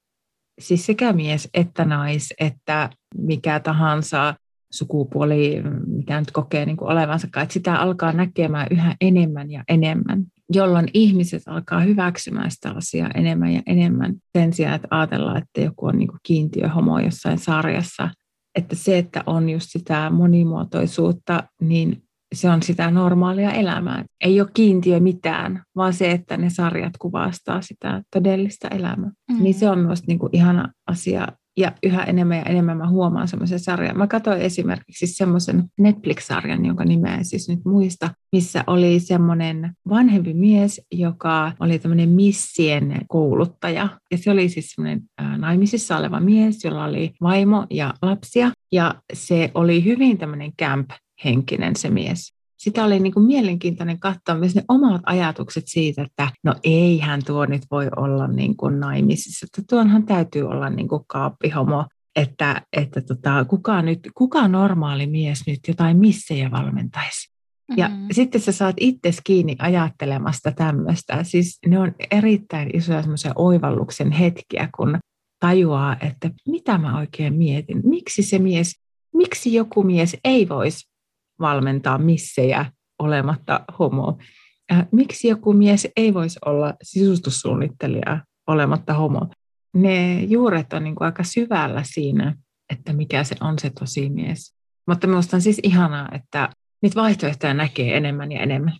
siis sekä mies että nais, että mikä tahansa sukupuoli, mitä nyt kokee niin kuin olevansa, että sitä alkaa näkemään yhä enemmän ja enemmän jolloin ihmiset alkaa hyväksymään sitä asiaa enemmän ja enemmän sen sijaan, että ajatellaan, että joku on niin kiintiöhomo jossain sarjassa. Että se, että on just sitä monimuotoisuutta, niin se on sitä normaalia elämää. Ei ole kiintiö mitään, vaan se, että ne sarjat kuvastaa sitä todellista elämää. Mm. Niin se on myös niin kuin ihana asia ja yhä enemmän ja enemmän mä huomaan semmoisen sarjan. Mä katsoin esimerkiksi semmoisen Netflix-sarjan, jonka nimeä en siis nyt muista, missä oli semmoinen vanhempi mies, joka oli tämmöinen missien kouluttaja. Ja se oli siis semmoinen naimisissa oleva mies, jolla oli vaimo ja lapsia. Ja se oli hyvin tämmöinen camp-henkinen se mies. Sitä oli niin kuin mielenkiintoinen katsoa myös ne omat ajatukset siitä, että no eihän tuo nyt voi olla niin kuin naimisissa, että tuonhan täytyy olla niin kuin kaappihomo, että, että tota, kuka, nyt, kuka normaali mies nyt jotain missejä valmentaisi. Ja mm-hmm. sitten sä saat itse kiinni ajattelemasta tämmöistä. Siis ne on erittäin isoja semmoisia oivalluksen hetkiä, kun tajuaa, että mitä mä oikein mietin. Miksi se mies, miksi joku mies ei voisi valmentaa missejä olematta homo? Äh, miksi joku mies ei voisi olla sisustussuunnittelija olematta homo? Ne juuret on niin kuin aika syvällä siinä, että mikä se on se tosi mies. Mutta minusta on siis ihanaa, että niitä vaihtoehtoja näkee enemmän ja enemmän.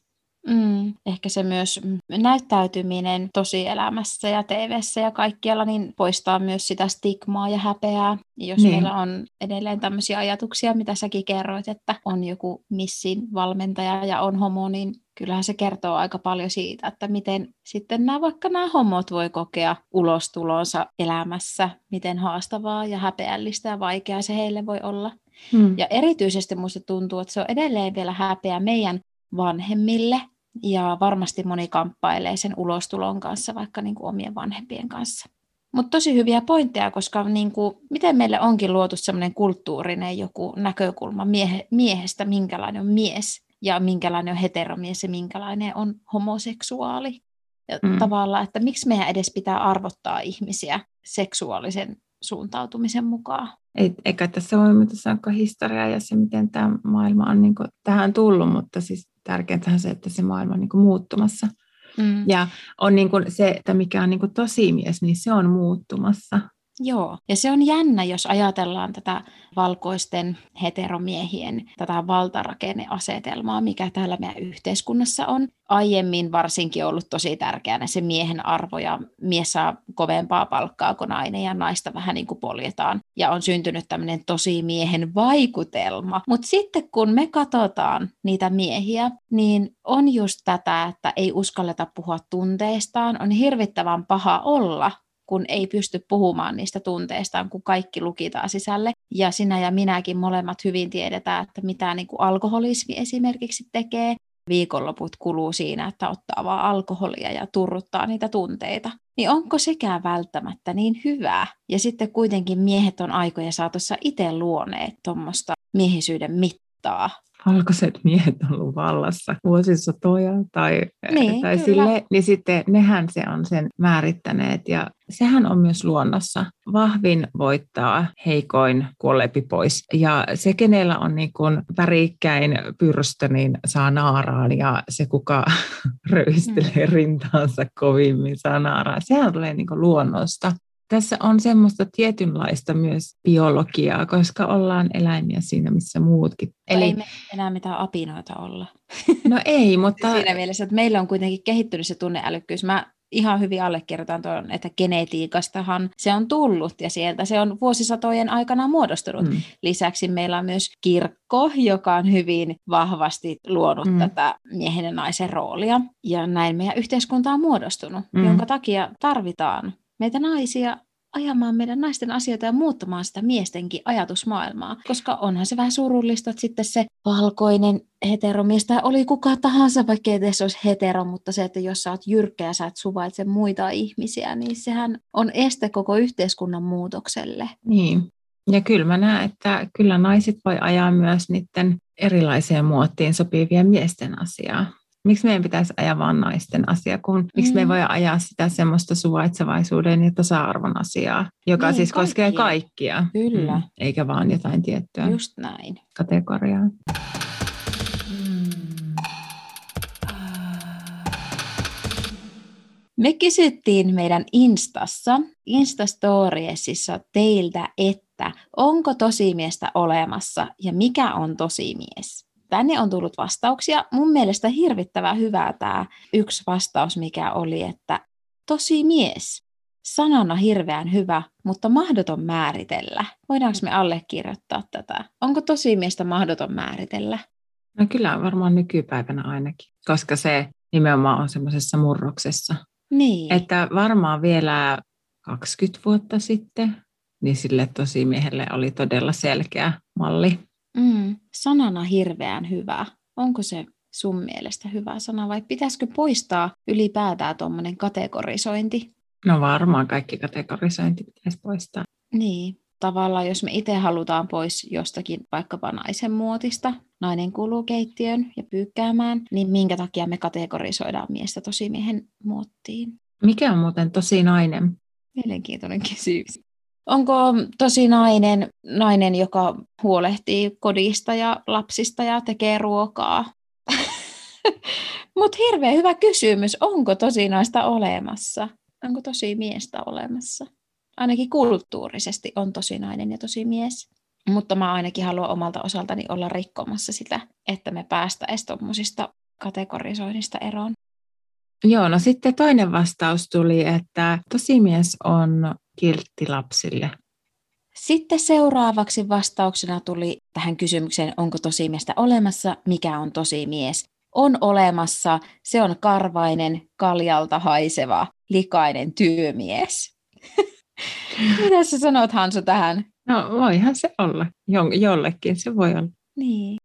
Mm, ehkä se myös näyttäytyminen tosielämässä ja tv ja kaikkialla niin poistaa myös sitä stigmaa ja häpeää. Jos niin. meillä on edelleen tämmöisiä ajatuksia, mitä säkin kerroit, että on joku missin valmentaja ja on homo, niin kyllähän se kertoo aika paljon siitä, että miten sitten nämä, vaikka nämä homot voi kokea ulostulonsa elämässä, miten haastavaa ja häpeällistä ja vaikeaa se heille voi olla. Hmm. Ja erityisesti minusta tuntuu, että se on edelleen vielä häpeä meidän vanhemmille, ja varmasti moni kamppailee sen ulostulon kanssa, vaikka niin kuin omien vanhempien kanssa. Mutta tosi hyviä pointteja, koska niin kuin, miten meille onkin luotu sellainen kulttuurinen joku näkökulma miehe, miehestä, minkälainen on mies ja minkälainen on heteromies ja minkälainen on homoseksuaali. Ja mm. tavallaan, että miksi meidän edes pitää arvottaa ihmisiä seksuaalisen suuntautumisen mukaan. Ei, eikä tässä ole tässä historiaa ja se, miten tämä maailma on niin kuin, tähän tullut, mutta siis tärkeintä se, että se maailma on niin kuin muuttumassa. Mm. Ja on niin kuin se, että mikä on niin kuin tosimies, niin se on muuttumassa. Joo, ja se on jännä, jos ajatellaan tätä valkoisten heteromiehien tätä valtarakenneasetelmaa, mikä täällä meidän yhteiskunnassa on. Aiemmin varsinkin ollut tosi tärkeänä se miehen arvo ja mies saa kovempaa palkkaa kuin nainen ja naista vähän niin kuin poljetaan. Ja on syntynyt tämmöinen tosi miehen vaikutelma. Mutta sitten kun me katsotaan niitä miehiä, niin on just tätä, että ei uskalleta puhua tunteistaan. On hirvittävän paha olla kun ei pysty puhumaan niistä tunteistaan, kun kaikki lukitaan sisälle. Ja sinä ja minäkin molemmat hyvin tiedetään, että mitä niin kuin alkoholismi esimerkiksi tekee. Viikonloput kuluu siinä, että ottaa vaan alkoholia ja turruttaa niitä tunteita. Niin onko sekään välttämättä niin hyvää? Ja sitten kuitenkin miehet on aikoja saatossa itse luoneet tuommoista miehisyyden mittaa valkoiset miehet ollut vallassa vuosisatoja tai, niin, tai sille, niin sitten nehän se on sen määrittäneet ja sehän on myös luonnossa. Vahvin voittaa, heikoin kuolleepi pois. Ja se, kenellä on niin kuin värikkäin pyrstö, niin saa naaraan ja se, kuka röystelee mm. rintaansa kovimmin, saa naaraan. Sehän tulee niin kuin luonnosta tässä on semmoista tietynlaista myös biologiaa, koska ollaan eläimiä siinä, missä muutkin. Eli ei me enää mitään apinoita olla. No ei, mutta... Siinä mielessä, että meillä on kuitenkin kehittynyt se tunneälykkyys. Mä ihan hyvin allekirjoitan tuon, että genetiikastahan se on tullut ja sieltä se on vuosisatojen aikana muodostunut. Mm. Lisäksi meillä on myös kirkko, joka on hyvin vahvasti luonut mm. tätä miehen ja naisen roolia. Ja näin meidän yhteiskunta on muodostunut, mm. jonka takia tarvitaan meitä naisia ajamaan meidän naisten asioita ja muuttamaan sitä miestenkin ajatusmaailmaa. Koska onhan se vähän surullista, että sitten se valkoinen heteromies, tai oli kuka tahansa, vaikka ei edes olisi hetero, mutta se, että jos sä oot jyrkkä ja sä et suvaitse muita ihmisiä, niin sehän on este koko yhteiskunnan muutokselle. Niin. Ja kyllä mä näen, että kyllä naiset voi ajaa myös niiden erilaiseen muottiin sopivien miesten asiaa miksi meidän pitäisi ajaa vain naisten asia, kun miksi mm. me ei voi ajaa sitä semmoista suvaitsevaisuuden ja tasa-arvon asiaa, joka niin, siis kaikkia. koskee kaikkia. Kyllä. Mm, eikä vaan jotain tiettyä Just näin. kategoriaa. Me kysyttiin meidän Instassa, Instastoriesissa teiltä, että onko tosimiestä olemassa ja mikä on tosimies? Tänne on tullut vastauksia. Mun mielestä hirvittävän hyvää tämä yksi vastaus, mikä oli, että tosi mies. Sanana hirveän hyvä, mutta mahdoton määritellä. Voidaanko me allekirjoittaa tätä? Onko tosi miestä mahdoton määritellä? No kyllä varmaan nykypäivänä ainakin, koska se nimenomaan on semmoisessa murroksessa. Niin. Että varmaan vielä 20 vuotta sitten, niin sille tosimiehelle oli todella selkeä malli Mm, sanana hirveän hyvä. Onko se sun mielestä hyvä sana vai pitäisikö poistaa ylipäätään tuommoinen kategorisointi? No varmaan kaikki kategorisointi pitäisi poistaa. Niin, tavallaan jos me itse halutaan pois jostakin vaikkapa naisen muotista, nainen kuuluu keittiön ja pyykkäämään, niin minkä takia me kategorisoidaan miestä tosi miehen muottiin? Mikä on muuten tosi nainen? Mielenkiintoinen kysymys. Onko tosi nainen, nainen, joka huolehtii kodista ja lapsista ja tekee ruokaa? Mutta hirveän hyvä kysymys. Onko tosi naista olemassa? Onko tosi miestä olemassa? Ainakin kulttuurisesti on tosi nainen ja tosi mies. Mutta mä ainakin haluan omalta osaltani olla rikkomassa sitä, että me päästäisiin tuommoisista kategorisoinnista eroon. Joo, no sitten toinen vastaus tuli, että tosimies on kiltti lapsille. Sitten seuraavaksi vastauksena tuli tähän kysymykseen, onko tosimiestä olemassa, mikä on tosimies. On olemassa, se on karvainen, kaljalta haiseva, likainen työmies. Mitä sä sanot Hansu tähän? No voihan se olla, jo- jollekin se voi olla. Niin.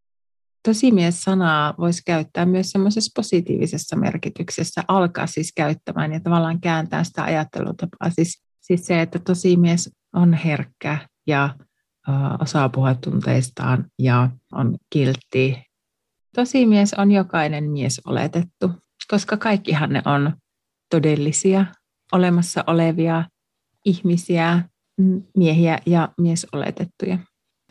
Tosimies-sanaa voisi käyttää myös semmoisessa positiivisessa merkityksessä, alkaa siis käyttämään ja tavallaan kääntää sitä ajattelutapaa. Siis, siis se, että tosimies on herkkä ja uh, osaa puhua tunteistaan ja on kiltti. Tosimies on jokainen mies oletettu, koska kaikkihan ne on todellisia, olemassa olevia ihmisiä, miehiä ja miesoletettuja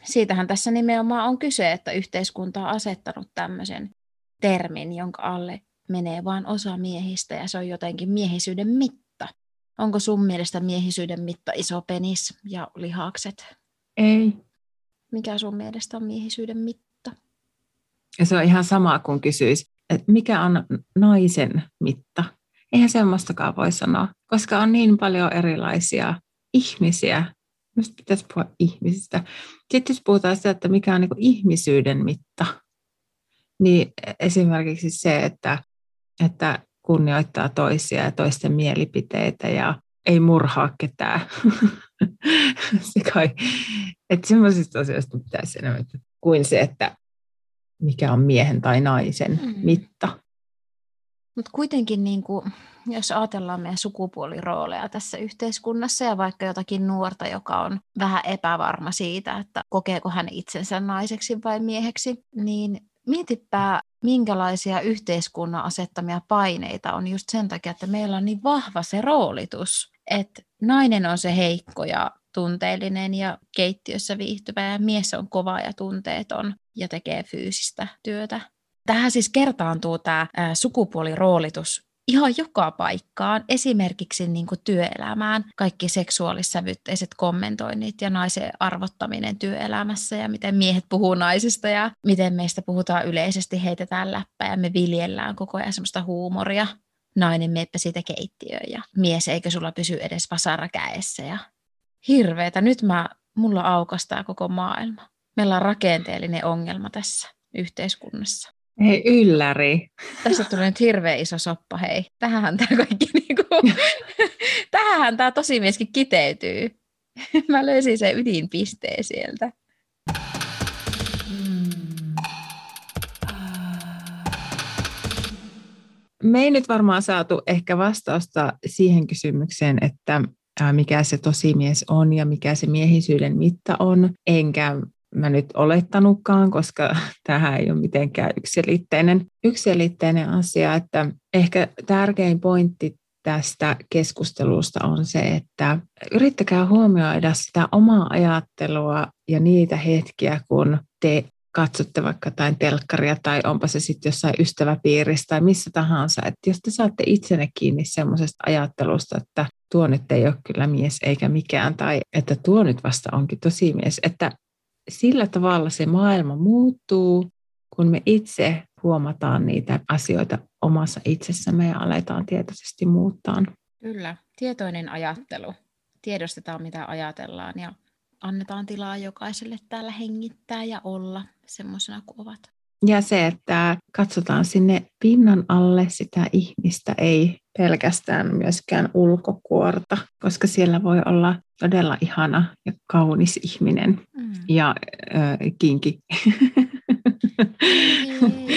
siitähän tässä nimenomaan on kyse, että yhteiskunta on asettanut tämmöisen termin, jonka alle menee vain osa miehistä ja se on jotenkin miehisyyden mitta. Onko sun mielestä miehisyyden mitta iso penis ja lihakset? Ei. Mikä sun mielestä on miehisyyden mitta? Ja se on ihan sama kuin kysyisi, että mikä on naisen mitta? Eihän semmoistakaan voi sanoa, koska on niin paljon erilaisia ihmisiä, Minusta pitäisi puhua ihmisistä. Sitten jos puhutaan sitä, että mikä on niin ihmisyyden mitta, niin esimerkiksi se, että, että kunnioittaa toisia ja toisten mielipiteitä ja ei murhaa ketään. se kai, että semmoisista asioista pitäisi enemmän kuin se, että mikä on miehen tai naisen mm. mitta. Mutta kuitenkin, niin kuin, jos ajatellaan meidän sukupuolirooleja tässä yhteiskunnassa ja vaikka jotakin nuorta, joka on vähän epävarma siitä, että kokeeko hän itsensä naiseksi vai mieheksi, niin mietipä, minkälaisia yhteiskunnan asettamia paineita on just sen takia, että meillä on niin vahva se roolitus, että nainen on se heikko ja tunteellinen ja keittiössä viihtyvä ja mies on kova ja tunteeton ja tekee fyysistä työtä. Tähän siis kertaantuu tämä sukupuoliroolitus ihan joka paikkaan, esimerkiksi niin kuin työelämään, kaikki seksuaalissävytteiset kommentoinnit ja naisen arvottaminen työelämässä ja miten miehet puhuu naisista ja miten meistä puhutaan yleisesti, heitetään läppää ja me viljellään koko ajan semmoista huumoria. Nainen meppä siitä keittiöön ja mies eikö sulla pysy edes vasara käessä ja hirveetä. Nyt mä, mulla aukastaa koko maailma. Meillä on rakenteellinen ongelma tässä yhteiskunnassa. Hei ylläri. Tässä tulee nyt hirveän iso soppa, hei. Tähän tämä kaikki, niinku, tähän tämä tosimieskin kiteytyy. Mä löysin sen ydinpisteen sieltä. Me ei nyt varmaan saatu ehkä vastausta siihen kysymykseen, että mikä se tosimies on ja mikä se miehisyyden mitta on, enkä mä nyt olettanutkaan, koska tähän ei ole mitenkään yksiselitteinen, yksiselitteinen asia, että ehkä tärkein pointti tästä keskustelusta on se, että yrittäkää huomioida sitä omaa ajattelua ja niitä hetkiä, kun te katsotte vaikka jotain telkkaria tai onpa se sitten jossain ystäväpiirissä tai missä tahansa, että jos te saatte itsenne kiinni semmoisesta ajattelusta, että tuo nyt ei ole kyllä mies eikä mikään, tai että tuo nyt vasta onkin tosi mies, että sillä tavalla se maailma muuttuu, kun me itse huomataan niitä asioita omassa itsessämme ja aletaan tietoisesti muuttaa. Kyllä, tietoinen ajattelu. Tiedostetaan, mitä ajatellaan ja annetaan tilaa jokaiselle täällä hengittää ja olla semmoisena kuin ovat. Ja se, että katsotaan sinne pinnan alle sitä ihmistä, ei pelkästään myöskään ulkokuorta, koska siellä voi olla todella ihana ja kaunis ihminen mm. ja äh, kinki.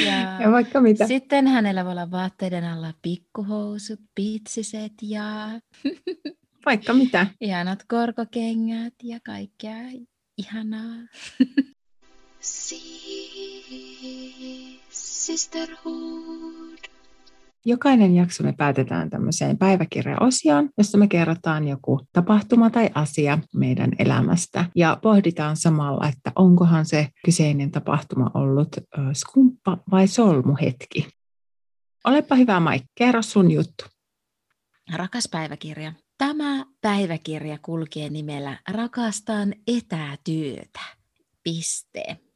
ja, ja vaikka mitä. Sitten hänellä voi olla vaatteiden alla pikkuhousut, pitsiset ja... vaikka mitä. Ihanat korkokengät ja kaikkea ihanaa. Sisterhood. Jokainen jakso me päätetään tämmöiseen päiväkirjaosioon, jossa me kerrotaan joku tapahtuma tai asia meidän elämästä ja pohditaan samalla, että onkohan se kyseinen tapahtuma ollut skumppa vai solmuhetki. Olepa hyvä Maik, kerro sun juttu. Rakas päiväkirja. Tämä päiväkirja kulkee nimellä Rakastan etätyötä. Piste.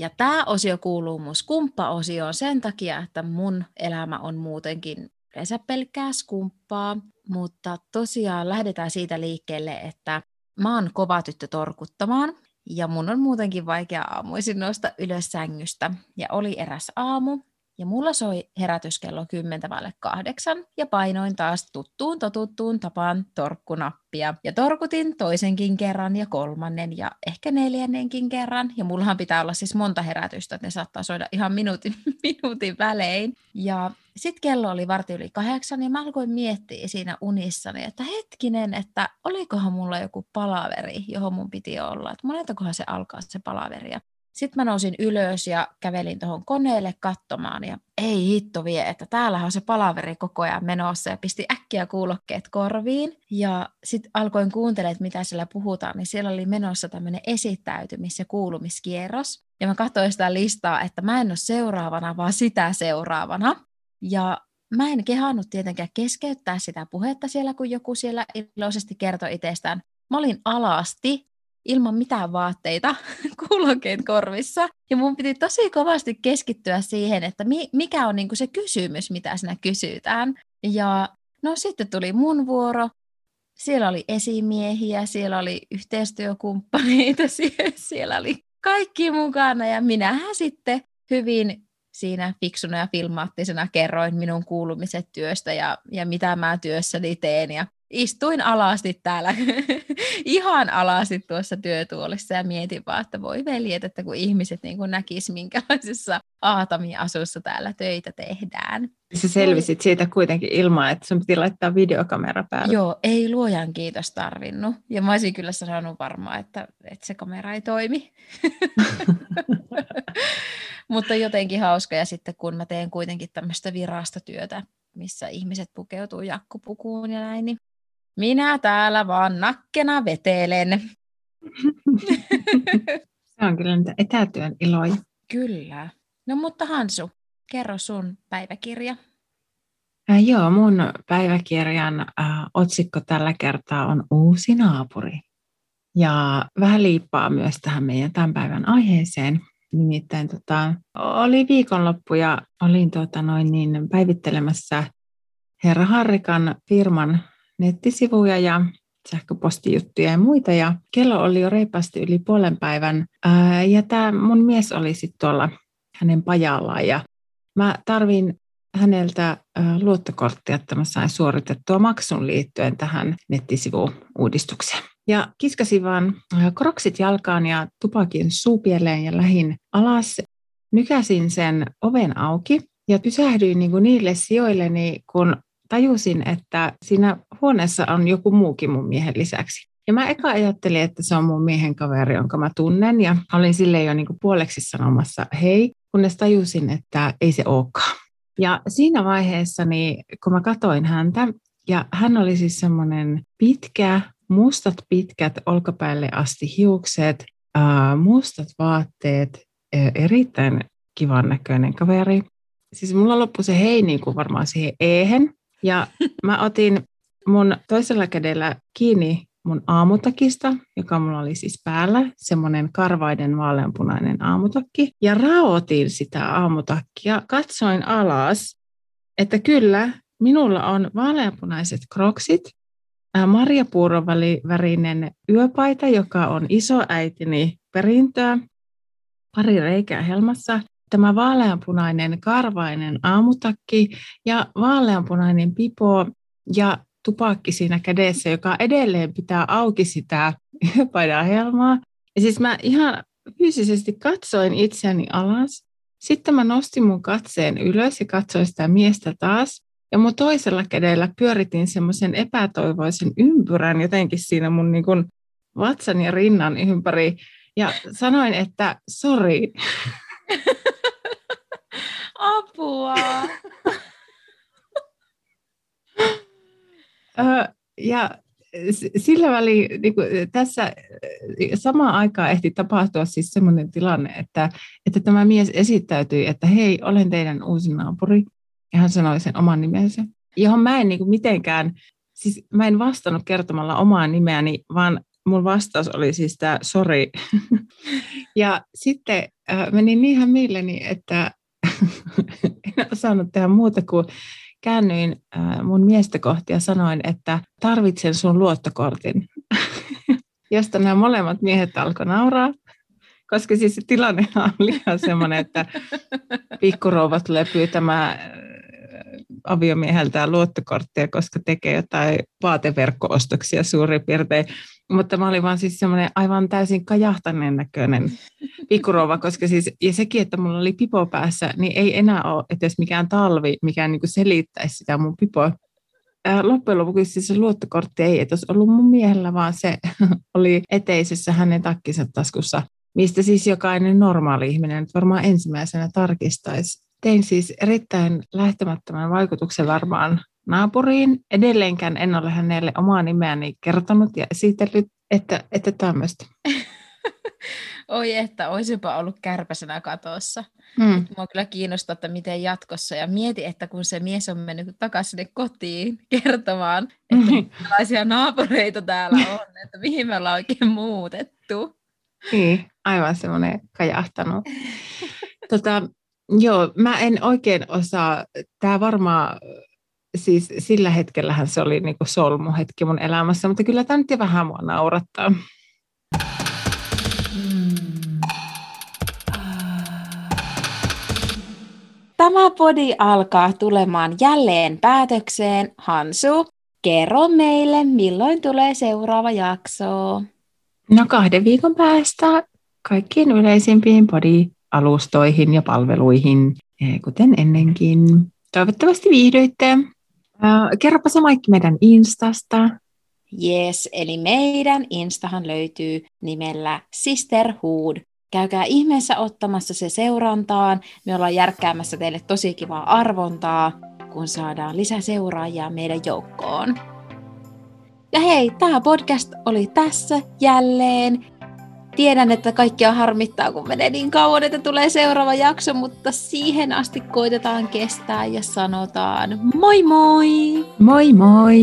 Ja tämä osio kuuluu mun skumppa-osioon sen takia, että mun elämä on muutenkin yleensä pelkkää skumppaa, mutta tosiaan lähdetään siitä liikkeelle, että mä oon kova tyttö torkuttamaan ja mun on muutenkin vaikea aamuisin nousta ylös sängystä. Ja oli eräs aamu, ja mulla soi herätyskello 10 kahdeksan ja painoin taas tuttuun totuttuun tapaan torkkunappia. Ja torkutin toisenkin kerran ja kolmannen ja ehkä neljännenkin kerran. Ja mullahan pitää olla siis monta herätystä, että ne saattaa soida ihan minuutin, minuutin välein. Ja sitten kello oli varti yli kahdeksan ja mä alkoin miettiä siinä unissani, että hetkinen, että olikohan mulla joku palaveri, johon mun piti olla. Että moneltakohan se alkaa se palaveri. Ja sitten mä nousin ylös ja kävelin tuohon koneelle katsomaan ja ei hitto vie, että täällähän on se palaveri koko ajan menossa ja pisti äkkiä kuulokkeet korviin. Ja sitten alkoin kuuntelemaan, että mitä siellä puhutaan, niin siellä oli menossa tämmöinen esittäytymis- ja kuulumiskierros. Ja mä katsoin sitä listaa, että mä en ole seuraavana, vaan sitä seuraavana. Ja mä en kehannut tietenkään keskeyttää sitä puhetta siellä, kun joku siellä iloisesti kertoi itsestään. Mä olin alasti ilman mitään vaatteita, kuulokkeet korvissa. Ja mun piti tosi kovasti keskittyä siihen, että mikä on niinku se kysymys, mitä sinä kysytään. Ja no sitten tuli mun vuoro. Siellä oli esimiehiä, siellä oli yhteistyökumppaneita, siellä oli kaikki mukana ja minähän sitten hyvin siinä fiksuna ja filmaattisena kerroin minun kuulumiset työstä ja, ja mitä mä työssäni teen ja istuin alasti täällä, ihan alasti tuossa työtuolissa ja mietin vaan, että voi veljet, että kun ihmiset niin näkis, minkälaisessa aatamiasussa täällä töitä tehdään. Sä selvisit siitä kuitenkin ilman, että sun piti laittaa videokamera päälle. Joo, ei luojan kiitos tarvinnut. Ja mä olisin kyllä sanonut varmaan, että, että se kamera ei toimi. Mutta jotenkin hauska. Ja sitten kun mä teen kuitenkin tämmöistä virastotyötä, missä ihmiset pukeutuu jakkupukuun ja näin, niin minä täällä vaan nakkena vetelen. Se on kyllä niitä etätyön iloja. Kyllä. No mutta Hansu, kerro sun päiväkirja. Äh, joo, mun päiväkirjan äh, otsikko tällä kertaa on Uusi naapuri. Ja vähän liippaa myös tähän meidän tämän päivän aiheeseen. Nimittäin tota, oli viikonloppu ja olin tota, noin niin, päivittelemässä Herra Harrikan firman nettisivuja ja sähköpostijuttuja ja muita. Ja kello oli jo reippaasti yli puolen päivän. Ää, ja tämä mun mies oli sitten tuolla hänen pajallaan ja mä tarvin häneltä luottokorttia, että mä sain suoritettua maksun liittyen tähän nettisivu-uudistukseen. Ja kiskasin vaan kroksit jalkaan ja tupakin suupieleen ja lähin alas. Nykäsin sen oven auki ja pysähdyin niin kuin niille sijoilleni, kun tajusin, että siinä huoneessa on joku muukin mun miehen lisäksi. Ja mä eka ajattelin, että se on mun miehen kaveri, jonka mä tunnen, ja olin sille jo niin puoleksi sanomassa hei, kunnes tajusin, että ei se olekaan. Ja siinä vaiheessa, niin, kun mä katoin häntä, ja hän oli siis semmoinen pitkä, mustat pitkät olkapäälle asti hiukset, äh, mustat vaatteet, äh, erittäin kivan näköinen kaveri. Siis mulla loppui se hei niin kuin varmaan siihen ehen. Ja mä otin mun toisella kädellä kiinni mun aamutakista, joka mulla oli siis päällä, semmoinen karvaiden vaaleanpunainen aamutakki, ja raotin sitä aamutakkia, katsoin alas, että kyllä, minulla on vaaleanpunaiset kroksit, marjapuurovärinen yöpaita, joka on isoäitini perintöä, pari reikää helmassa, tämä vaaleanpunainen karvainen aamutakki ja vaaleanpunainen pipo ja tupakki siinä kädessä, joka edelleen pitää auki sitä yöpaidan helmaa. Ja siis mä ihan fyysisesti katsoin itseäni alas Sitten mä nostin mun katseen ylös ja katsoin sitä miestä taas. Ja mun toisella kädellä pyöritin semmoisen epätoivoisen ympyrän jotenkin siinä mun niin kuin vatsan ja rinnan ympäri. Ja sanoin, että sori. Apua. ja sillä väliin niin kuin tässä samaan aikaan ehti tapahtua siis sellainen tilanne, että, että tämä mies esittäytyi, että hei, olen teidän uusi naapuri. Ja hän sanoi sen oman nimensä, johon mä en niin kuin mitenkään, siis mä en vastannut kertomalla omaa nimeäni, vaan mun vastaus oli siis tämä sori. ja sitten äh, menin niin hämilleni, että en osannut tehdä muuta kuin käännyin äh, mun miestä kohti ja sanoin, että tarvitsen sun luottokortin. Josta nämä molemmat miehet alkoi nauraa, koska siis se tilanne on liian semmoinen, että pikkurouva tulee pyytämään äh, aviomieheltään luottokorttia, koska tekee jotain vaateverkkoostoksia suurin piirtein. Mutta mä olin vaan siis semmoinen aivan täysin kajahtaneen näköinen pikkurova, koska siis, ja sekin, että mulla oli pipo päässä, niin ei enää ole edes mikään talvi, mikä niin kuin selittäisi sitä mun pipoa. Loppujen lopuksi siis se luottokortti ei edes ollut mun miehellä, vaan se oli eteisessä hänen takkinsa taskussa, mistä siis jokainen normaali ihminen varmaan ensimmäisenä tarkistaisi. Tein siis erittäin lähtemättömän vaikutuksen varmaan naapuriin. Edelleenkään en ole hänelle omaa nimeäni kertonut ja esitellyt, että, että tämmöistä. Oi että, olisipa ollut kärpäsenä katossa. Hmm. Mua kyllä kiinnostaa, että miten jatkossa. Ja mieti, että kun se mies on mennyt takaisin sinne kotiin kertomaan, että millaisia naapureita täällä on, että mihin me ollaan oikein muutettu. Niin, aivan semmoinen kajahtanut. tota, joo, mä en oikein osaa, tämä varmaan siis sillä hetkellähän se oli niin solmuhetki mun elämässä, mutta kyllä tämä nyt vähän mua naurattaa. Tämä podi alkaa tulemaan jälleen päätökseen. Hansu, kerro meille, milloin tulee seuraava jakso. No kahden viikon päästä kaikkiin yleisimpiin podi-alustoihin ja palveluihin, eh, kuten ennenkin. Toivottavasti viihdyitte. Uh, kerropa se Maikki meidän Instasta. Yes, eli meidän Instahan löytyy nimellä Sisterhood. Käykää ihmeessä ottamassa se seurantaan. Me ollaan järkkäämässä teille tosi kivaa arvontaa, kun saadaan lisää seuraajia meidän joukkoon. Ja hei, tämä podcast oli tässä jälleen. Tiedän, että kaikkia harmittaa, kun menee niin kauan, että tulee seuraava jakso, mutta siihen asti koitetaan kestää ja sanotaan moi moi! Moi moi!